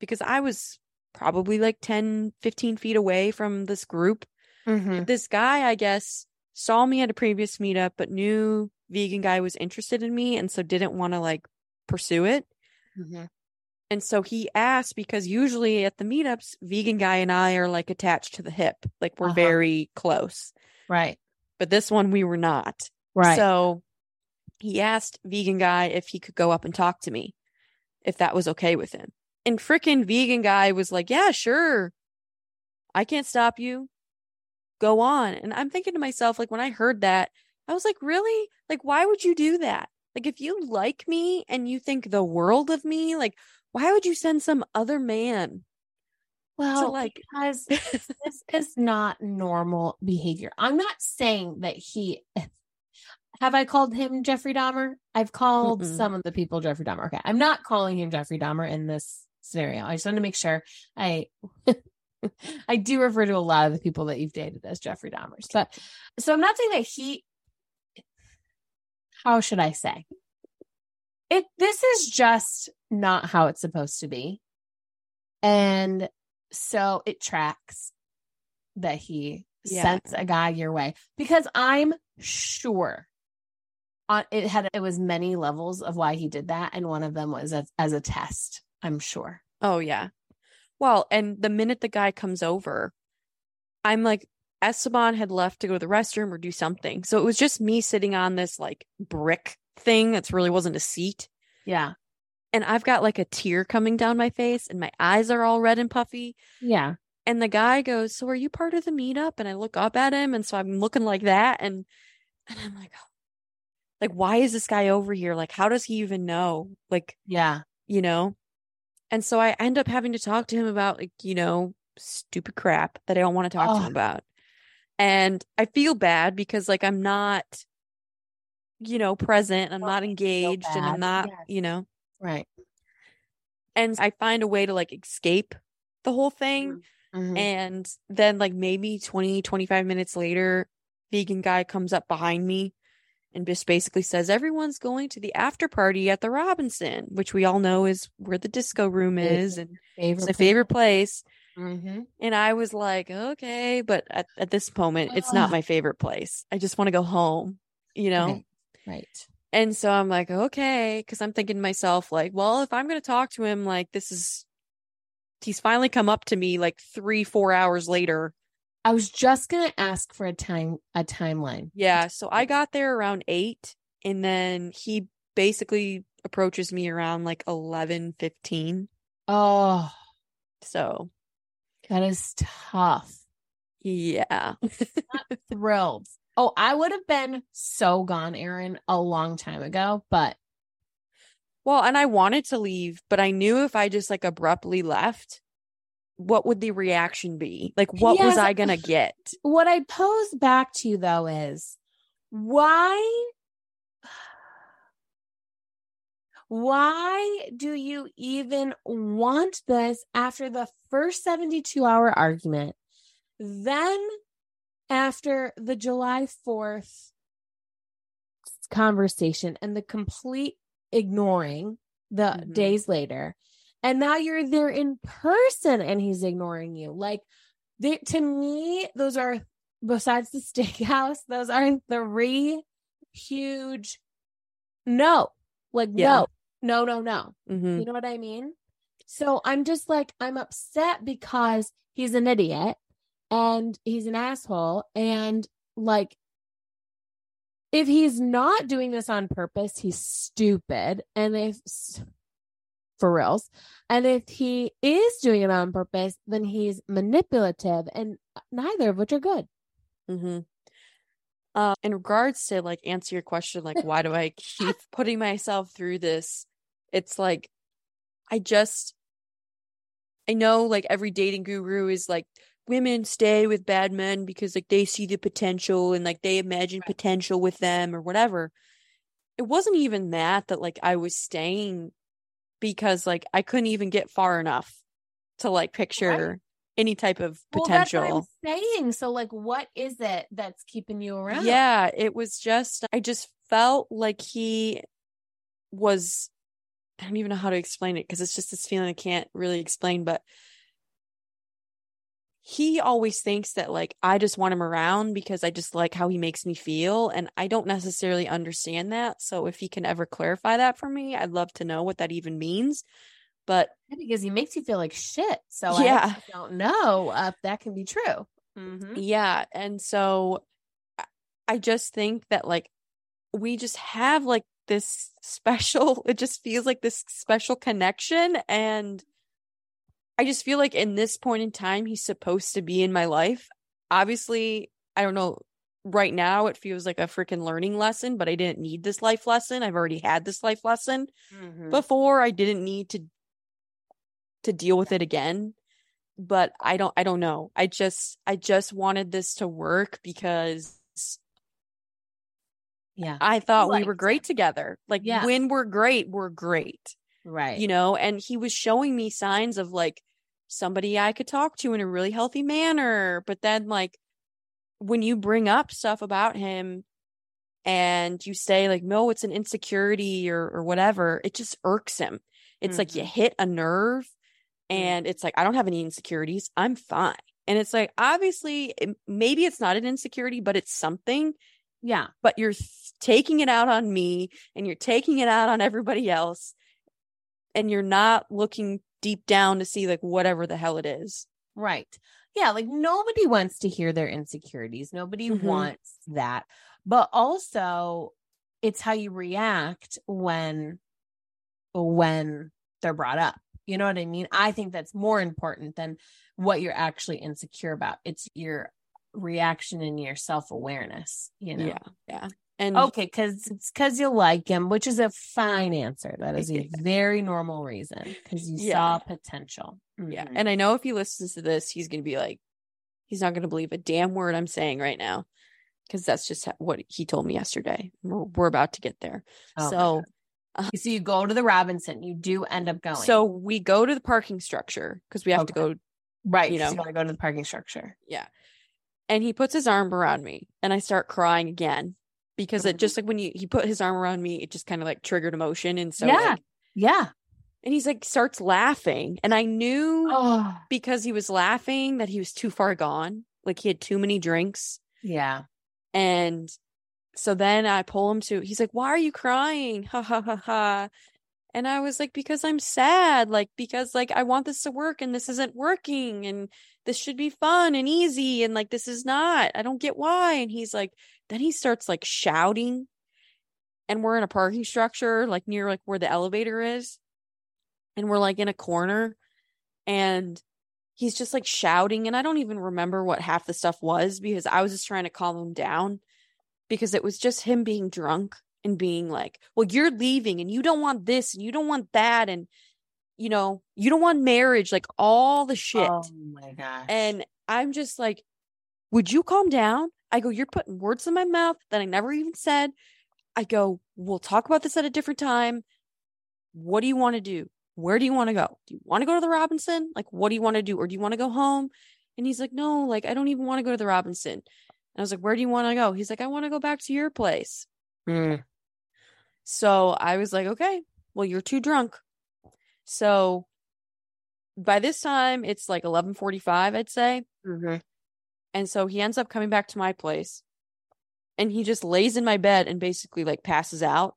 because I was probably like 10, 15 feet away from this group Mhm. this guy, I guess, saw me at a previous meetup, but knew vegan guy was interested in me and so didn't want to like pursue it. Mhm. And so he asked because usually at the meetups, vegan guy and I are like attached to the hip, like we're Uh-huh. very close. Right. But this one we were not. Right. So he asked vegan guy if he could go up and talk to me, if that was okay with him. And frickin' vegan guy was like, Yeah, sure. I can't stop you. Go on. And I'm thinking to myself, like, when I heard that, I was like, Really? Like, why would you do that? Like, if you like me and you think the world of me, like, why would you send some other man well, like- because <laughs> this is not normal behavior. I'm not saying that he <laughs> have I called him Jeffrey Dahmer? I've called Mm-mm. some of the people Jeffrey Dahmer. Okay. I'm not calling him Jeffrey Dahmer in this scenario. I just want to make sure I <laughs> I do refer to a lot of the people that you've dated as Jeffrey Dahmers. But so I'm not saying that he how should I say? It this is just not how it's supposed to be. And so it tracks that he Yeah. sends a guy your way because I'm sure on it had it was many levels of why he did that and one of them was as, as a test i'm sure Oh yeah. Well, and the minute the guy comes over, I'm like Esteban had left to go to the restroom or do something. So it was just me sitting on this like brick thing that's really wasn't a seat. yeah And I've got like a tear coming down my face and my eyes are all red and puffy. yeah And the guy goes, So are you part of the meetup? And I look up at him and so I'm looking like that and and I'm like, oh, like why is this guy over here? Like how does he even know? Like yeah you know? And so I end up having to talk to him about like, you know, stupid crap that I don't want to talk to Oh. him about. And I feel bad because like I'm not, you know, present, I'm Well, not engaged and I'm not, Yes. you know, right and I find a way to like escape the whole thing. Mhm. And then like maybe 20, 25 minutes later, vegan guy comes up behind me and just basically says, everyone's going to the after party at the Robinson, which we all know is where the disco room is And favorite it's my favorite place. hmm And I was like, okay, but at, at this moment, it's not my favorite place. I just want to go home, you know? right. right And so I'm like, okay, because I'm thinking to myself, like, well, if I'm going to talk to him, like, this is, he's finally come up to me like three, four hours later. I was just gonna ask for a time a timeline Yeah. So I got there around eight, and then he basically approaches me around like 11, 15. oh So that is tough yeah. <laughs> thrilled oh i would have been so gone Erin a long time ago but Well, and I wanted to leave, but I knew if I just like abruptly left, what would the reaction be? Like, what was I going to get? what I pose back to you though is why why do you even want this after the first 72 hour argument then after the July 4th conversation and the complete ignoring the Mhm. days later and now you're there in person and he's ignoring you. Like they, to me those are besides the <laughs> steakhouse those are three huge no. Like Yeah. no no no no. Hmm you know what i mean? So i'm just like i'm upset because he's an idiot and he's an asshole and like if he's not doing this on purpose he's stupid and if for reals and if he is doing it on purpose then he's manipulative and neither of which are good hmm Uh, in regards to like answer your question, like why do I <laughs> keep putting myself through this? It's like I just I know like every dating guru is like women stay with bad men because like they see the potential and like they imagine potential with them or whatever. It wasn't even that that like I was staying because like I couldn't even get far enough to like picture any type of potential. well, that's what i'm saying. So like what is it that's keeping you around? Yeah, it was just I just felt like he was I don't even know how to explain it because it's just this feeling I can't really explain, but he always thinks that like I just want him around because I just like how he makes me feel and I don't necessarily understand that. So if he can ever clarify that for me, I'd love to know what that even means. But because he makes you feel like shit so Yeah. i don't know if that can be true Mhm. Yeah. And so I- I just think that like we just have like this special, <laughs> it just feels like this special connection. And I just feel like in this point in time, he's supposed to be in my life. Obviously, I don't know. Right now, it feels like a freaking learning lesson, but I didn't need this life lesson. I've already had this life lesson Mhm. before. I didn't need to to deal with it again but i don't i don't know i just i just wanted this to work because Yeah. I thought we were great together. Like Yeah. when we're great, we're great. Right. You know, and he was showing me signs of like somebody I could talk to in a really healthy manner. But then like when you bring up stuff about him and you say like, no, it's an insecurity or or whatever, it just irks him. It's like you Mhm. hit a nerve and it's like, I don't have any insecurities. I'm fine. And it's like, obviously, maybe it's not an insecurity, but it's something yeah. but you're th- taking it out on me and you're taking it out on everybody else and you're not looking deep down to see like whatever the hell it is Right. Yeah. Like nobody wants to hear their insecurities. Nobody Mhm. wants that. But also, it's how you react when when they're brought up. You know what I mean? I think that's more important than what you're actually insecure about. It's your reaction and your self awareness. You know. yeah yeah and Okay, because it's because you like him, which is a fine answer. That is a <laughs> very normal reason because you Yeah. saw potential. yeah Mhm. and i know if he listens to this he's gonna be like he's not gonna believe a damn word i'm saying right now because that's just ha- what he told me yesterday we're, we're about to get there Oh so So you go to the Robinson. You do end up going. so we go to the parking structure because we have to go right, you you, know. got to go to the parking structure. Yeah. And he puts his arm around me and I start crying again because it just like when you he put his arm around me, it just kind of like triggered emotion. And so Yeah. like, Yeah. and he's like starts laughing. And I knew Oh, because he was laughing that he was too far gone. Like he had too many drinks. yeah. And so then I pull him to he's like, Why are you crying? Ha ha ha ha. And I was like, because I'm sad, like because like I want this to work and this isn't working and this should be fun and easy and like this is not. I don't get why. And he's like, then he starts like shouting and we're in a parking structure like near like where the elevator is. And we're like in a corner and he's just like shouting and I don't even remember what half the stuff was because I was just trying to calm him down because it was just him being drunk and being like, well, you're leaving and you don't want this and you don't want that. And, you know, you don't want marriage, like all the shit. Oh my gosh. And I'm just like, would you calm down? I go, you're putting words in my mouth that I never even said. I go, we'll talk about this at a different time. What do you want to do? Where do you want to go? Do you want to go to the Robinson? Like, what do you want to do? Or do you want to go home? And he's like, no, like, I don't even want to go to the Robinson. And I was like, where do you want to go? He's like, I want to go back to your place. Mm. So I was like, okay, well, you're too drunk. So by this time, it's like 11:45, I'd say. Mhm. And so he ends up coming back to my place. And he just lays in my bed and basically like passes out.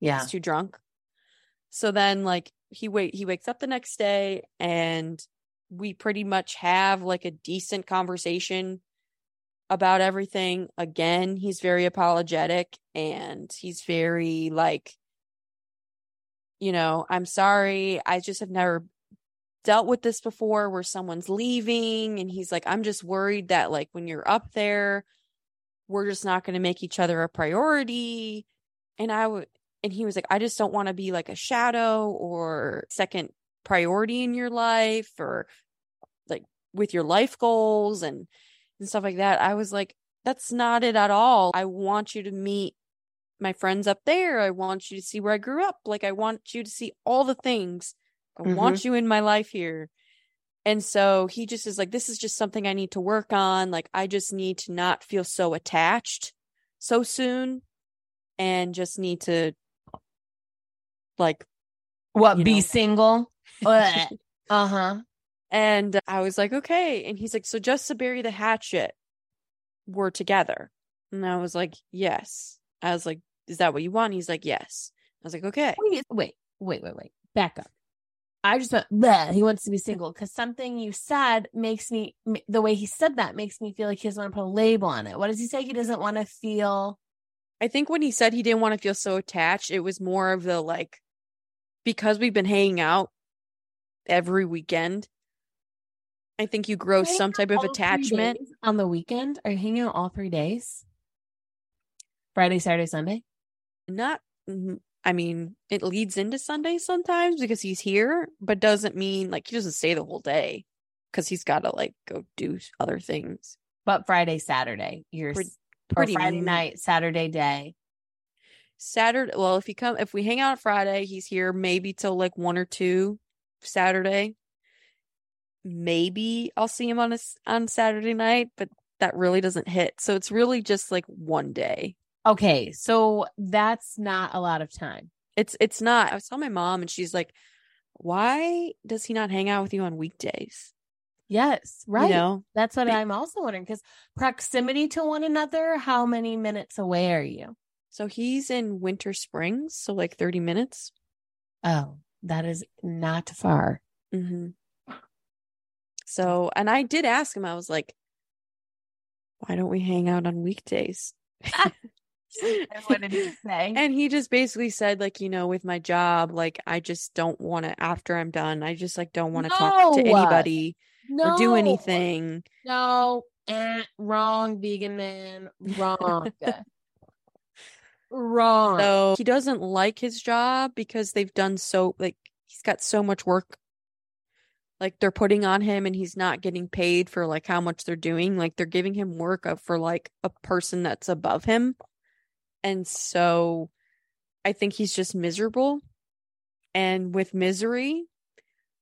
Yeah. He's too drunk. So then like he wait he wakes up the next day and we pretty much have like a decent conversation about everything. Again, he's very apologetic and he's very like you know, I'm sorry. I just have never dealt with this before where someone's leaving and he's like I'm just worried that like when you're up there we're just not going to make each other a priority and I would and he was like I just don't want to be like a shadow or second priority in your life or like with your life goals and and stuff like that. I was like that's not it at all. I want you to meet my friends up there. I want you to see where I grew up. Like I want you to see all the things. I Mhm. want you in my life here. And so he just is like, this is just something I need to work on. Like, I just need to not feel so attached so soon and just need to, like, What? Be know. single? <laughs> uh huh. and I was like, okay. And he's like, so just to bury the hatchet, we're together. And I was like, yes. I was like, is that what you want? He's like, yes. I was like, okay. Wait, wait, wait, wait. Back up. I just went, Bleh, he wants to be single because something you said makes me, the way he said that makes me feel like he doesn't want to put a label on it. What does he say? He doesn't want to feel, I think when he said he didn't want to feel so attached, it was more of the like, because we've been hanging out every weekend, I think you grow some type of attachment. on the weekend. Are you hanging out all three days? Friday, Saturday, Sunday? Not, mhm, I mean, it leads into Sunday sometimes because he's here, but doesn't mean like he doesn't stay the whole day because he's got to like go do other things. But Friday, Saturday, you're Pretty- pretty Friday night, Saturday day. Saturday. Well, if you come, if we hang out Friday, he's here maybe till like one or two Saturday. Maybe I'll see him on a on Saturday night, but that really doesn't hit. So it's really just like one day. Okay, so that's not a lot of time. It's it's not. I saw my mom and she's like, "Why does he not hang out with you on weekdays?" Yes, right. You know, That's what Be- I'm also wondering because proximity to one another, how many minutes away are you? so he's in Winter Springs, so like thirty minutes. Oh, that is not far. Mm-hmm. So, and I did ask him. I was like, "Why don't we hang out on weekdays?" <laughs> And what did he say? And he just basically said, like, you know, with my job, like, I just don't want to, after I'm done, I just like don't want to talk to anybody no, or do anything. No, eh, wrong, vegan man, wrong, <laughs> wrong. So he doesn't like his job because they've done so, like, he's got so much work. Like, they're putting on him and he's not getting paid for like how much they're doing. Like, they're giving him work of- for like a person that's above him. And so I think he's just miserable. And with misery,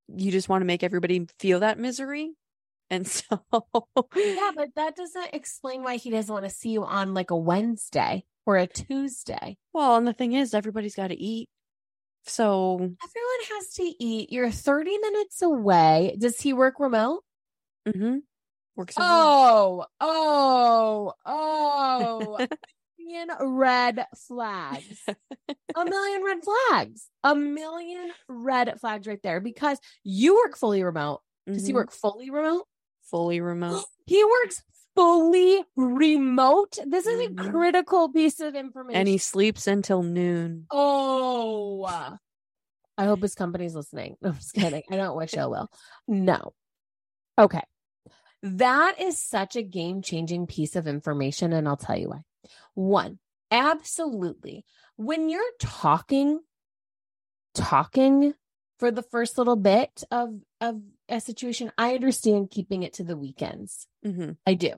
you just want to make everybody feel that misery. And <laughs> so, yeah, but that doesn't explain why he doesn't want to see you on like a Wednesday or a Tuesday. well, and the thing is, everybody's got to eat. So, Everyone has to eat. You're 30 minutes away. Does he work remote? mhm. works. home. Oh, oh, oh. <laughs> million red flags. A <laughs> million red flags. A million red flags right there because you work fully remote. Does he Mhm. work fully remote? fully remote? <gasps> He works fully remote. This is Mhm. a critical piece of information. and he sleeps until noon. Oh, I hope his company's listening. <laughs> No, I'm just kidding. I don't wish I will. No. Okay. That is such a game changing piece of information. And I'll tell you why. One, absolutely. When you're talking, talking for the first little bit of, of a situation, I understand keeping it to the weekends. hmm I do.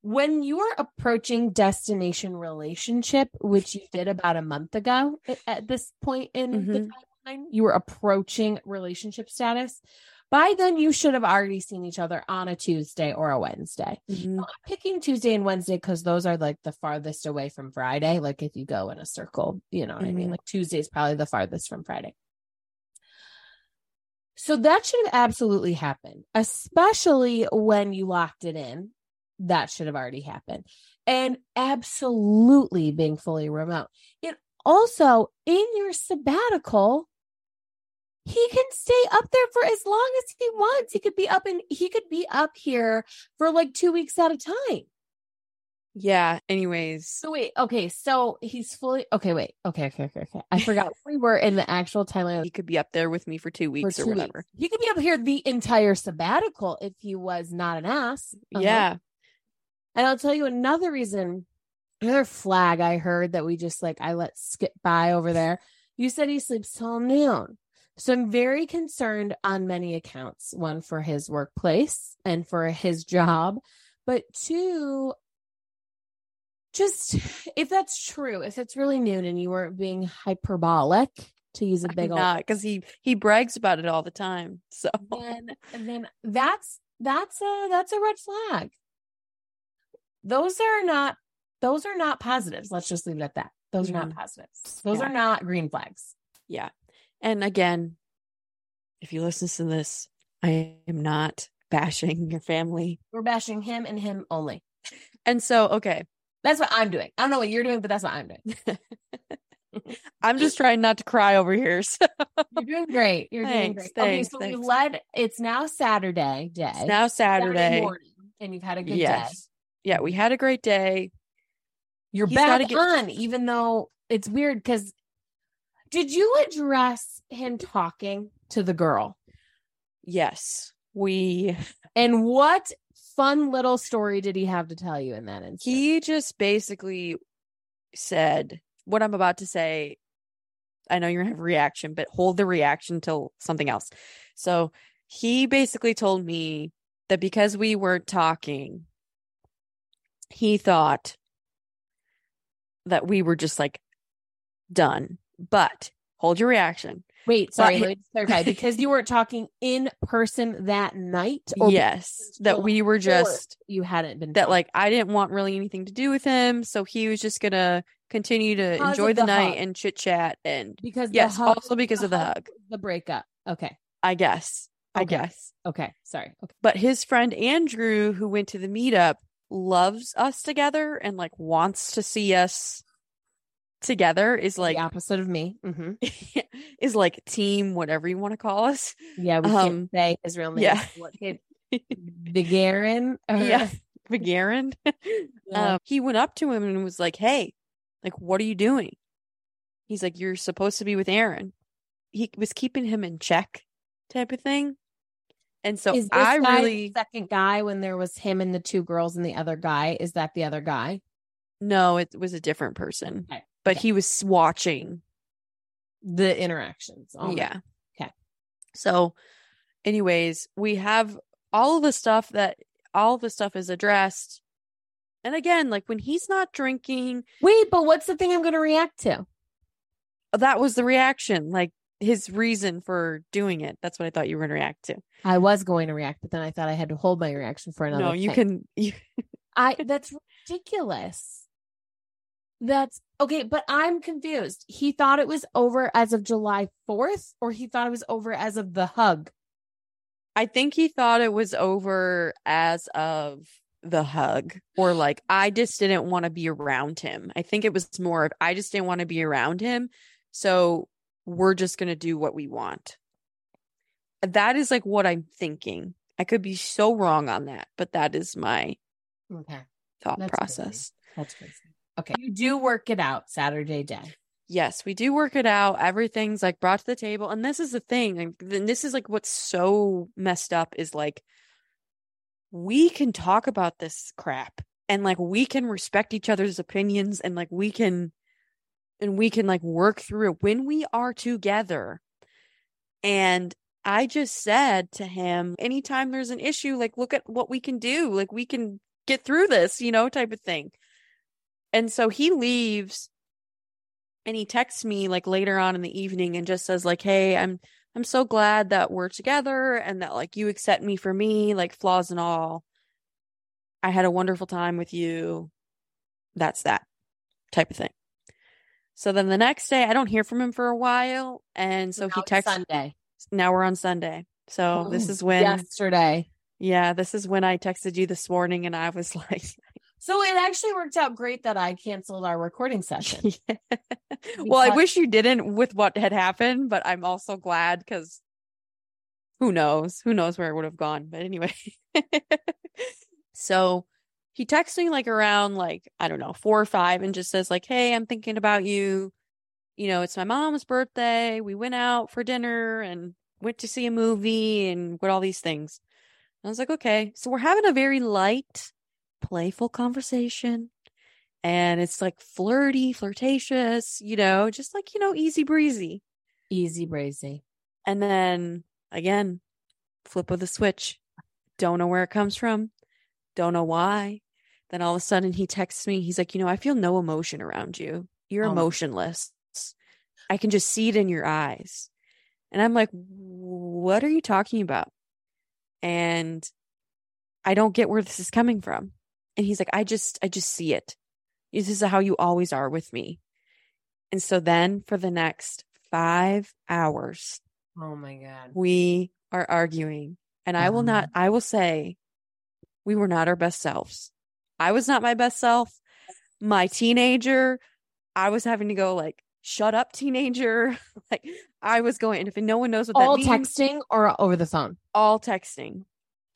When you're approaching destination relationship, which you did about a month ago a- at this point in the Mhm. timeline, you were approaching relationship status. By then, you should have already seen each other on a Tuesday or a Wednesday. hmm I'm picking Tuesday and Wednesday because those are like the farthest away from Friday. Like if you go in a circle, you know what I mean? Mhm. Like Tuesday is probably the farthest from Friday. So that should have absolutely happened, especially when you locked it in. That should have already happened. And absolutely being fully remote. It also in your sabbatical, he can stay up there for as long as he wants. He could be up and he could be up here for like two weeks at a time. Yeah. Anyways, So wait, okay, so he's fully okay. Wait, okay, okay, okay, okay. I forgot <laughs> we were in the actual timeline he could be up there with me for two for weeks or whatever. weeks. He could be up here the entire sabbatical if he was not an ass. Uh-huh. Yeah. and I'll tell you another reason, another flag I heard that we just like I let skip by over there. You said he sleeps till noon. So I'm very concerned on many accounts. One for his workplace and for his job, but two, just if that's true, if it's really noon and you weren't being hyperbolic to use a big I'm old because he he brags about it all the time. <laughs> So then then that's that's a that's a red flag. Those are not those are not positives. Let's just leave it at that. Those are not Mhm. positives. Those Yeah. are not green flags. yeah. And again, if you listen to this, I am not bashing your family. We're bashing him and him only. And so, okay, That's what I'm doing. I don't know what you're doing, but that's what I'm doing. <laughs> I'm just trying not to cry over here. <laughs> So You're doing great. You're doing Thanks, great. okay, thanks, so we thanks. led. It's now Saturday day. it's now Saturday. morning, and you've had a good day. Yeah, we had a great day. You're He's back get- on, even though it's weird. Because did you address him talking to the girl? Yes. We <laughs> And what fun little story did he have to tell you in that instance? he just basically said what I'm about to say. I know you're gonna have a reaction, but hold the reaction till something else. So he basically told me that because we weren't talking, he thought that we were just like done. But hold your reaction. Wait, sorry, But- let me clarify. Because you weren't talking in person that night, or yes, that we were just you hadn't been that like I didn't want really anything to do with him, so he was just gonna continue to Because enjoy the, the night hug. and chit chat and because yes, hug, also because of the hug. the breakup. Okay, I guess. I guess. okay, sorry. Okay, But his friend Andrew, who went to the meetup, loves us together and like wants to see us together is like the opposite of me. hmm <laughs> is like team whatever you want to call us. Yeah, we Um, can't say his real name. yeah. What? <laughs> Vigarin. yeah. Vigarin. <laughs> Yeah. um, he went up to him and was like, Hey, like, what are you doing? He's like, You're supposed to be with Erin. He was keeping him in check type of thing. And so is I really the second guy when there was him and the two girls and the other guy? Is that the other guy? no, it was a different person. Okay, But he was watching The interactions. all right. yeah. Okay. So, anyways, we have all of the stuff that all the stuff is addressed. And again, like when he's not drinking, Wait, but what's the thing I'm going to react to? that was the reaction, like his reason for doing it. That's what I thought you were going to react to. I was going to react, but then I thought I had to hold my reaction for another. no, you thing. can. You, I that's ridiculous. That's okay, but I'm confused. He thought it was over as of July 4th, or he thought it was over as of the hug. I think he thought it was over as of the hug, or like I just didn't want to be around him. I think it was more of I just didn't want to be around him, so we're just gonna do what we want. That is like what I'm thinking. I could be so wrong on that, but that is my Okay. thought That's process. That's crazy. Okay. You do work it out Saturday day. Yes, we do work it out. Everything's like brought to the table. And this is the thing. And this is like what's so messed up is like we can talk about this crap and like we can respect each other's opinions and like we can and we can like work through it when we are together. And I just said to him, anytime there's an issue, like look at what we can do. Like we can get through this, you know, type of thing. And so he leaves and he texts me like later on in the evening and just says like hey i'm i'm so glad that we're together and that like you accept me for me like flaws and all. I had a wonderful time with you. That's that type of thing. So then the next day i don't hear from him for a while. And so Now he texts Sunday. now we're on sunday. So this is when yesterday. yeah this is when i texted you this morning and i was <laughs> like So it actually worked out great that I canceled our recording session. <laughs> well, I wish you didn't with what had happened, but I'm also glad because who knows? Who knows where it would have gone? But anyway. <laughs> so he texts me like around like, I don't know, four or five and just says, like, hey, I'm thinking about you. You know, it's my mom's birthday. We went out for dinner and went to see a movie and what all these things. I was like, okay. So we're having a very light, playful conversation. And it's like flirty, flirtatious, you know, just like, you know, easy breezy. Easy breezy. And then again, flip of the switch. Don't know where it comes from. Don't know why. Then all of a sudden he texts me. He's like, you know, I feel no emotion around you. You're Oh emotionless. I can just see it in your eyes. And I'm like, what are you talking about? And I don't get where this is coming from. And he's like, I just, I just see it. This is how you always are with me. And so then for the next five hours, Oh my God. we are arguing. And I will not, Uh-huh. I will say, we were not our best selves. I was not my best self. My teenager, I was having to go like, shut up, teenager. <laughs> like, I was going, and if no one knows what All that means, texting or over the phone? all texting.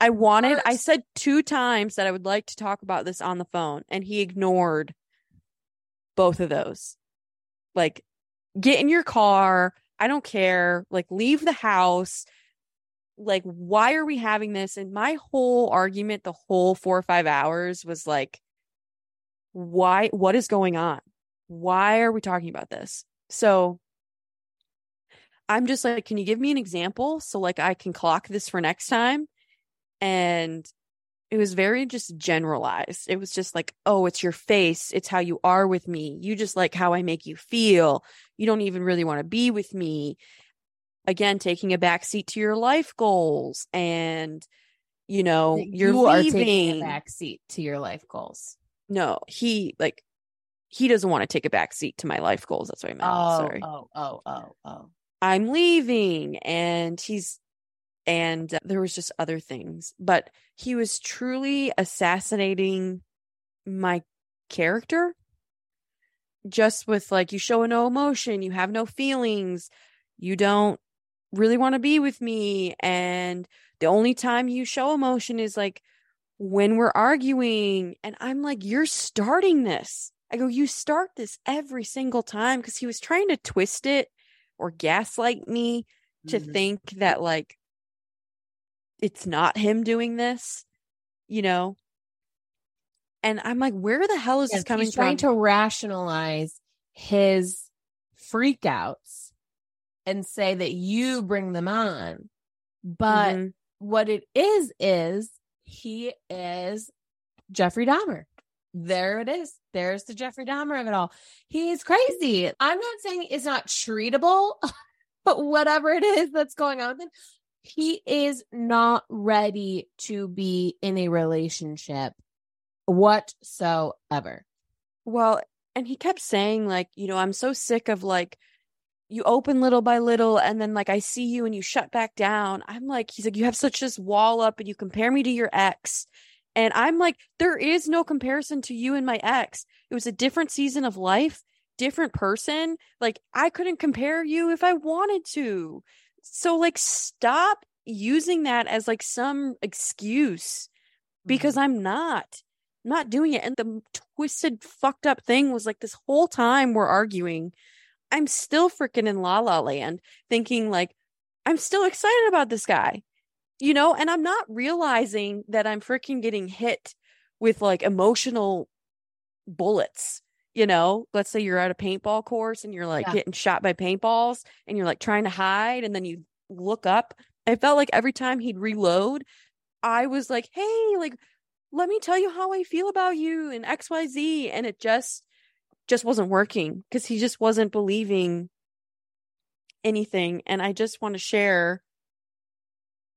I wanted, I said two times that I would like to talk about this on the phone, and he ignored both of those. Like, get in your car. I don't care. Like, leave the house. Like, why are we having this? And my whole argument, the whole four or five hours was like, why, what is going on? Why are we talking about this? So, I'm just like, can you give me an example so like I can clock this for next time? And it was very just generalized. It was just like, oh, it's your face. It's how you are with me. You just like how I make you feel. You don't even really want to be with me. Again, taking a back seat to your life goals and you know, you're you are leaving. taking a back seat to your life goals. No, he like he doesn't want to take a back seat to my life goals. That's what I meant. Oh, Sorry. oh, oh, oh, oh. I'm leaving and he's and there was just other things but he was truly assassinating my character just with like you show no emotion you have no feelings you don't really want to be with me and the only time you show emotion is like when we're arguing and i'm like you're starting this i go you start this every single time because he was trying to twist it or gaslight me to Mhm. think that like it's not him doing this, you know? And I'm like, where the hell is Yes, this coming from? he's trying from? to rationalize his freakouts and say that you bring them on. But Mhm. what it is is he is Jeffrey Dahmer. There it is. There's the Jeffrey Dahmer of it all. He's crazy. I'm not saying it's not treatable, <laughs> but whatever it is that's going on with him, he is not ready to be in a relationship whatsoever. Well, and he kept saying, like, you know, I'm so sick of like, you open little by little and then like I see you and you shut back down. I'm like, he's like, you have such this wall up and you compare me to your ex. And I'm like, there is no comparison to you and my ex. It was a different season of life, different person. Like, I couldn't compare you if I wanted to. So, like, stop using that as like some excuse because mm-hmm. I'm not. I'm not doing it. And the twisted, fucked up thing was like this whole time we're arguing, I'm still freaking in La La Land thinking like, I'm still excited about this guy, you know, and I'm not realizing that I'm freaking getting hit with like emotional bullets. You know, let's say you're at a paintball course and you're like Yeah. getting shot by paintballs and you're like trying to hide and then you look up. I felt like every time he'd reload, I was like, hey, like, let me tell you how I feel about you and XYZ. And it just just wasn't working because he just wasn't believing anything. And I just want to share.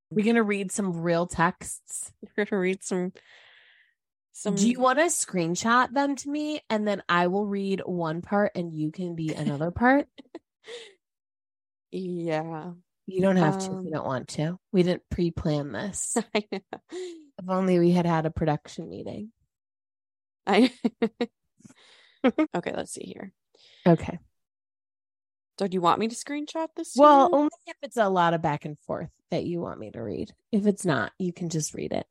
We're going to read some real texts. <laughs> We're gonna read some some Do you want to screenshot them to me and then I will read one part and you can be another part? <laughs> yeah. You don't have to if Um, you don't want to. We didn't pre plan this. <laughs> If only we had had a production meeting. I <laughs> Okay, let's see here. Okay. So do you want me to screenshot this? Well, you? only if it's a lot of back and forth that you want me to read. If it's not, you can just read it.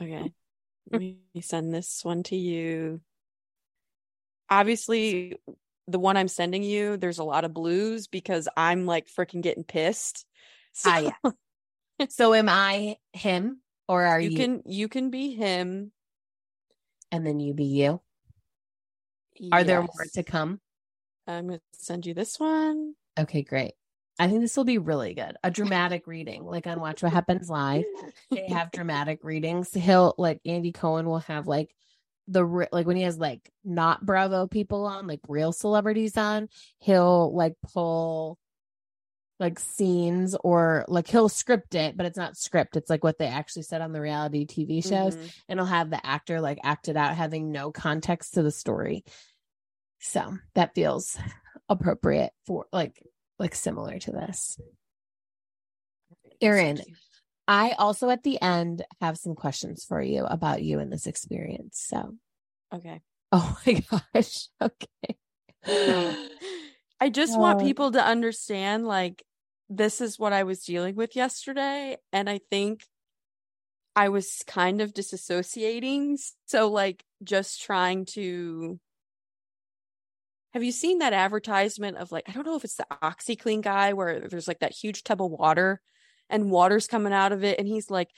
Okay. <laughs> Let me send this one to you. Obviously, the one I'm sending you, there's a lot of blues because I'm like freaking getting pissed. So Ah, yeah. <laughs> So am I him or are you, you can you can be him. and then you be you? Are there more to come? I'm gonna send you this one. Okay, great. I think this will be really good. A dramatic reading, like on Watch What Happens Live. They have <laughs> dramatic readings. He'll like Andy Cohen will have like the like when he has like not Bravo people on, like real celebrities on. He'll like pull like scenes or like he'll script it, but it's not script. It's like what they actually said on the reality TV shows, Mhm. and he'll have the actor like acted out, having no context to the story. So that feels appropriate for like like similar to this. Erin. I also at the end have some questions for you about you and this experience. So, Okay. oh my gosh. <laughs> Okay. <gasps> I just want Uh, people to understand like this is what I was dealing with yesterday and I think I was kind of disassociating so like just trying to Have you seen that advertisement of like I don't know if it's the OxiClean guy where there's like that huge tub of water and water's coming out of it and he's like,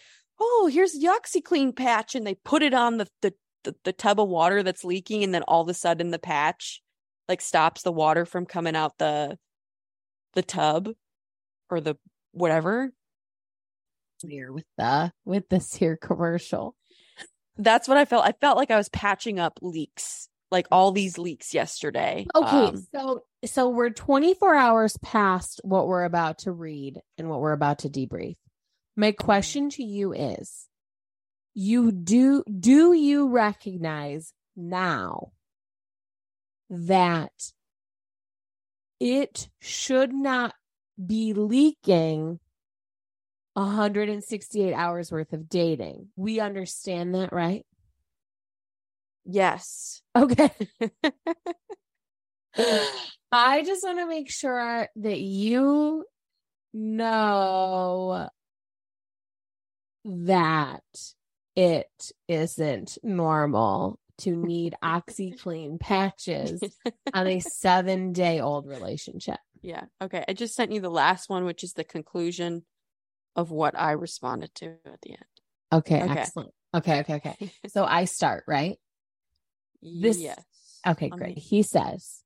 "Oh, here's the OxiClean patch." And they put it on the the the, the tub of water that's leaking and then all of a sudden the patch like stops the water from coming out the the tub or the whatever. here with the with this here commercial. That's what I felt. I felt like I was patching up leaks, like all these leaks yesterday. Okay, Um, so so we're 24 hours past what we're about to read and what we're about to debrief. My question to you is you do do you recognize now that it should not be leaking 168 hours worth of dating. We understand that, right? Yes. <laughs> Okay. I just want to make sure that you know that it isn't normal to need <laughs> OxiClean patches on a <laughs> seven day old relationship. Yeah. Okay. I just sent you the last one, which is the conclusion of what I responded to at the end. Okay, Okay. excellent. Okay, okay, okay. So I start, right? This- yes. Okay, great. He says,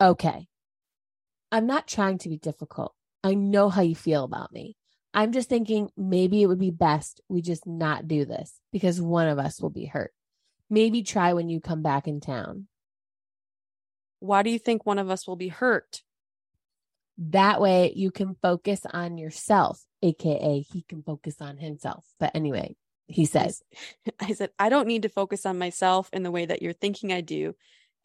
Okay, I'm not trying to be difficult. I know how you feel about me. I'm just thinking maybe it would be best we just not do this because one of us will be hurt. Maybe try when you come back in town. Why do you think one of us will be hurt? That way you can focus on yourself, AKA he can focus on himself. But anyway, he says, <laughs> I said, I don't need to focus on myself in the way that you're thinking I do.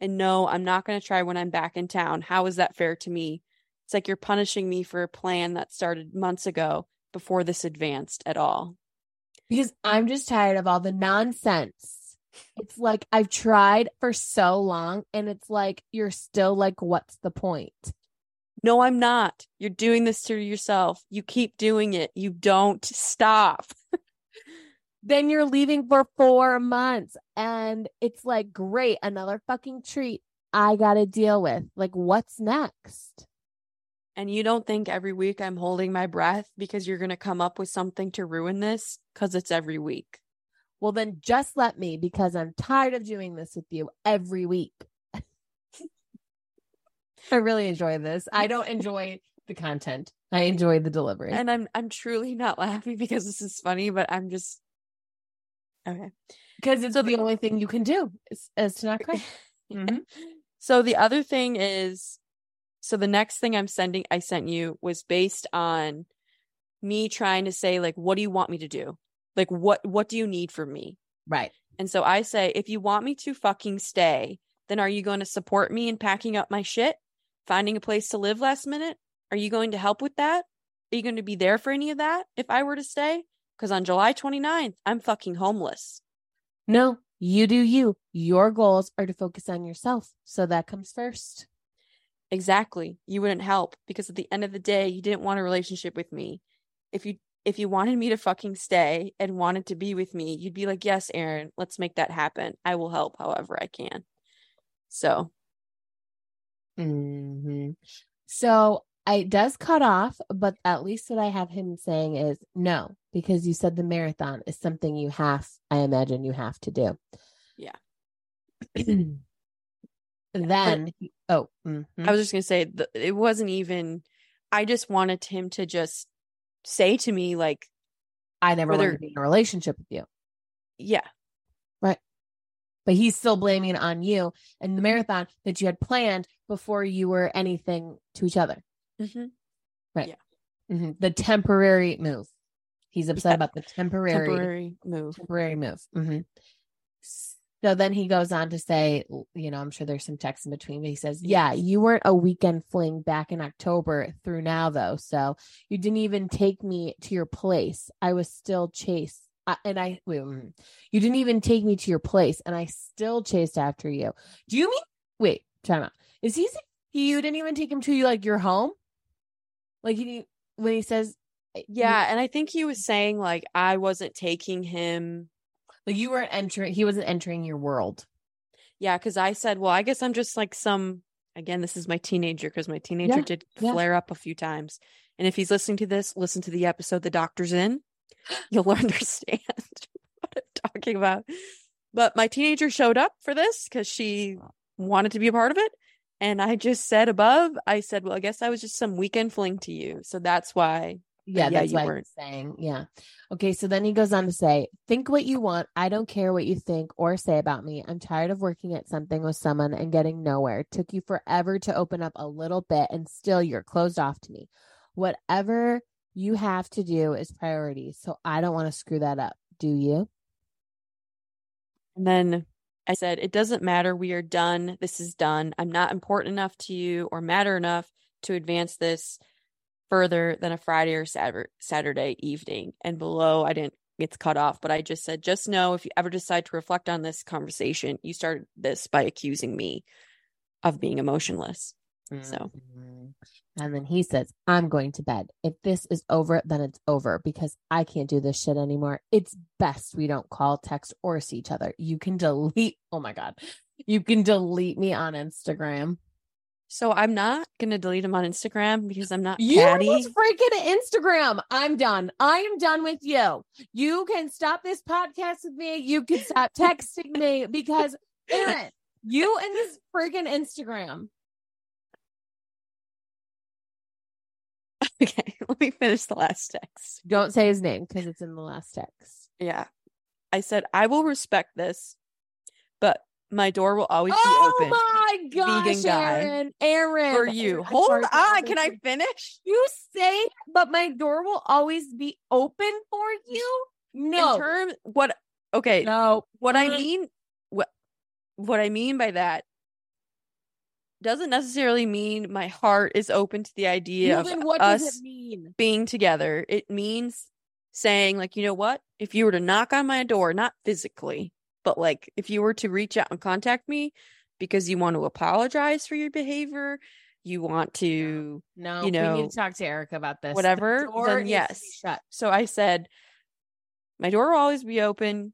And no, I'm not going to try when I'm back in town. How is that fair to me? It's like you're punishing me for a plan that started months ago before this advanced at all. because I'm just tired of all the nonsense. It's like I've tried for so long, and it's like you're still like, what's the point? No, I'm not. You're doing this to yourself. You keep doing it. You don't stop. Then you're leaving for four months, and it's like, great, another fucking treat I got to deal with. Like, what's next? And you don't think every week I'm holding my breath because you're going to come up with something to ruin this? Because it's every week. Well, then just let me because I'm tired of doing this with you every week. <laughs> I really enjoy this. I don't enjoy the content. I enjoy the delivery. And I'm I'm truly not laughing <laughs> because this is funny, but I'm just okay. because it's So the only thing you can do is, is to not cry. <laughs> Mhm. <laughs> So the other thing is so the next thing I'm sending I sent you was based on me trying to say like what do you want me to do? Like what what do you need from me? Right. And so I say if you want me to fucking stay, then are you going to support me in packing up my shit? Finding a place to live last minute? Are you going to help with that? Are you going to be there for any of that if I were to stay? Because on July 29th, I'm fucking homeless. No, you do you. Your goals are to focus on yourself. So that comes first. Exactly. You wouldn't help because at the end of the day, you didn't want a relationship with me. If you if you wanted me to fucking stay and wanted to be with me, you'd be like, "Yes, Erin, let's make that happen. I will help however I can." So, hmm So it does cut off, but at least what I have him saying is no, because you said the marathon is something you have, I imagine you have to do. Yeah. <clears throat> then, oh, mhm. I was just going to say it wasn't even I just wanted him to just say to me like, I never whether- wanted to be in a relationship with you. "Yeah, Right. but he's still blaming on you and the marathon that you had planned before you were anything to each other. Mhm, Mhm. The temporary move. He's upset Yeah. about the temporary temporary, temporary move." move. Mhm. So then he goes on to say, you know, I'm sure there's some text in between, but he says, Yeah, you weren't a weekend fling back in October through now, though. So you didn't even take me to your place. I was still chased. I, and I, wait, you didn't even take me to your place, and I still chased after you. Do you mean, wait, time out. Is he saying you didn't even take him to you like your home? Like he, when he says, Yeah, and I think he was mm-hmm. saying like I wasn't taking him like you weren't entering, he wasn't entering your world. Yeah, because I said, well, I guess I'm just like some. Again, this is my teenager because my teenager Yeah, did yeah. flare up a few times. And if he's listening to this, listen to the episode the doctor's in. <gasps> You'll <laughs> understand <laughs> what I'm talking about. But my teenager showed up for this because she wanted to be a part of it. And I just said above, I said, well, I guess I was just some weekend fling to you. So that's why uh, Yeah, yeah, that's what weren't. I'm saying. Yeah. Okay. So then he goes on to say, think what you want. I don't care what you think or say about me. I'm tired of working at something with someone and getting nowhere. Took you forever to open up a little bit and still you're closed off to me. Whatever you have to do is priority. So I don't want to screw that up. Do you? And then I said, It doesn't matter. We are done. This is done. I'm not important enough to you or matter enough to advance this further than a Friday or Saturday, evening. And below, I didn't, it's cut off, but I just said, Just know if you ever decide to reflect on this conversation, you started this by accusing me of being emotionless. So. Mhm. And then he says, I'm going to bed. If this is over, then it's over because I can't do this shit anymore. It's best we don't call, text, or see each other. You can delete, <laughs> oh my God, you can delete me on Instagram. So I'm not gonna delete him on Instagram because I'm not You catty. freaking Instagram. I'm done. I am done with you. You can stop this podcast with me. You can stop <laughs> texting me because Erin, you and this freaking Instagram. Okay, <laughs> let me finish the last text. Don't say his name because it's in the last text. Yeah. I said, I will respect this, but my door will always Oh be open Oh my gosh, Vegan guy. Erin, Erin, for you. I'm Hold on. Can I finish? You say, but my door will always be open for you. No, In terms what okay, no. what I Mm. mean what what I mean by that doesn't necessarily mean my heart is open to the idea Well, of us does it mean? being together. It means saying like, you know what? If you were to knock on my door, not physically, but like if you were to reach out and contact me because you want to apologize for your behavior, you want to No, you we know, need to talk to Erica about this. Whatever, door then needs to be yes. shut. So I said, my door will always be open,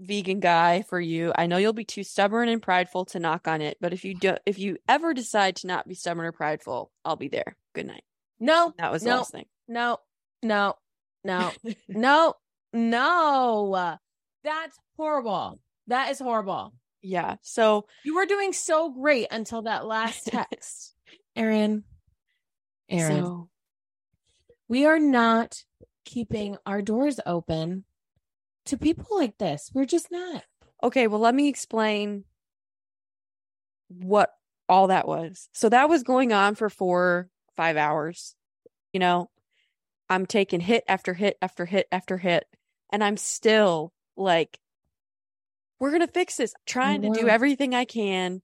vegan guy for you. I know you'll be too stubborn and prideful to knock on it, but if you do, if you ever decide to not be stubborn or prideful, I'll be there. Good night. No, That was the last thing. no, no, no, <laughs> no, no. That's horrible. That is horrible. yeah. So You were doing so great until that last <laughs> text. Erin, Erin, so we are not keeping our doors open to people like this. We're just not. okay, well, let me explain what all that was. So that was going on for four, five hours. You know, I'm taking hit after hit after hit after hit, and I'm still like, we're going to fix this, trying to do everything I can,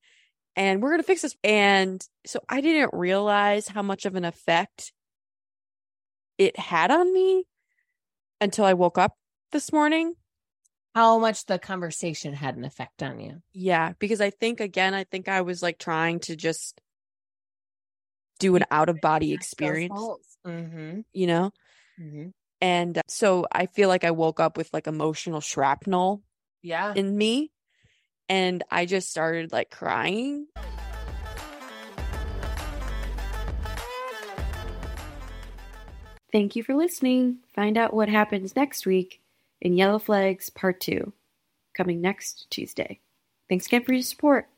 and we're going to fix this. And so I didn't realize how much of an effect it had on me until I woke up this morning. How much the conversation had an effect on you. Yeah, because I think again, I think I was like trying to just do an out of body experience, Mm-hmm. you know? mm-hmm. And uh, so I feel like I woke up with like emotional shrapnel Yeah. in me and I just started like crying. Thank you for listening. Find out what happens next week in Yellow Flags Part 2, coming next Tuesday. Thanks again for your support.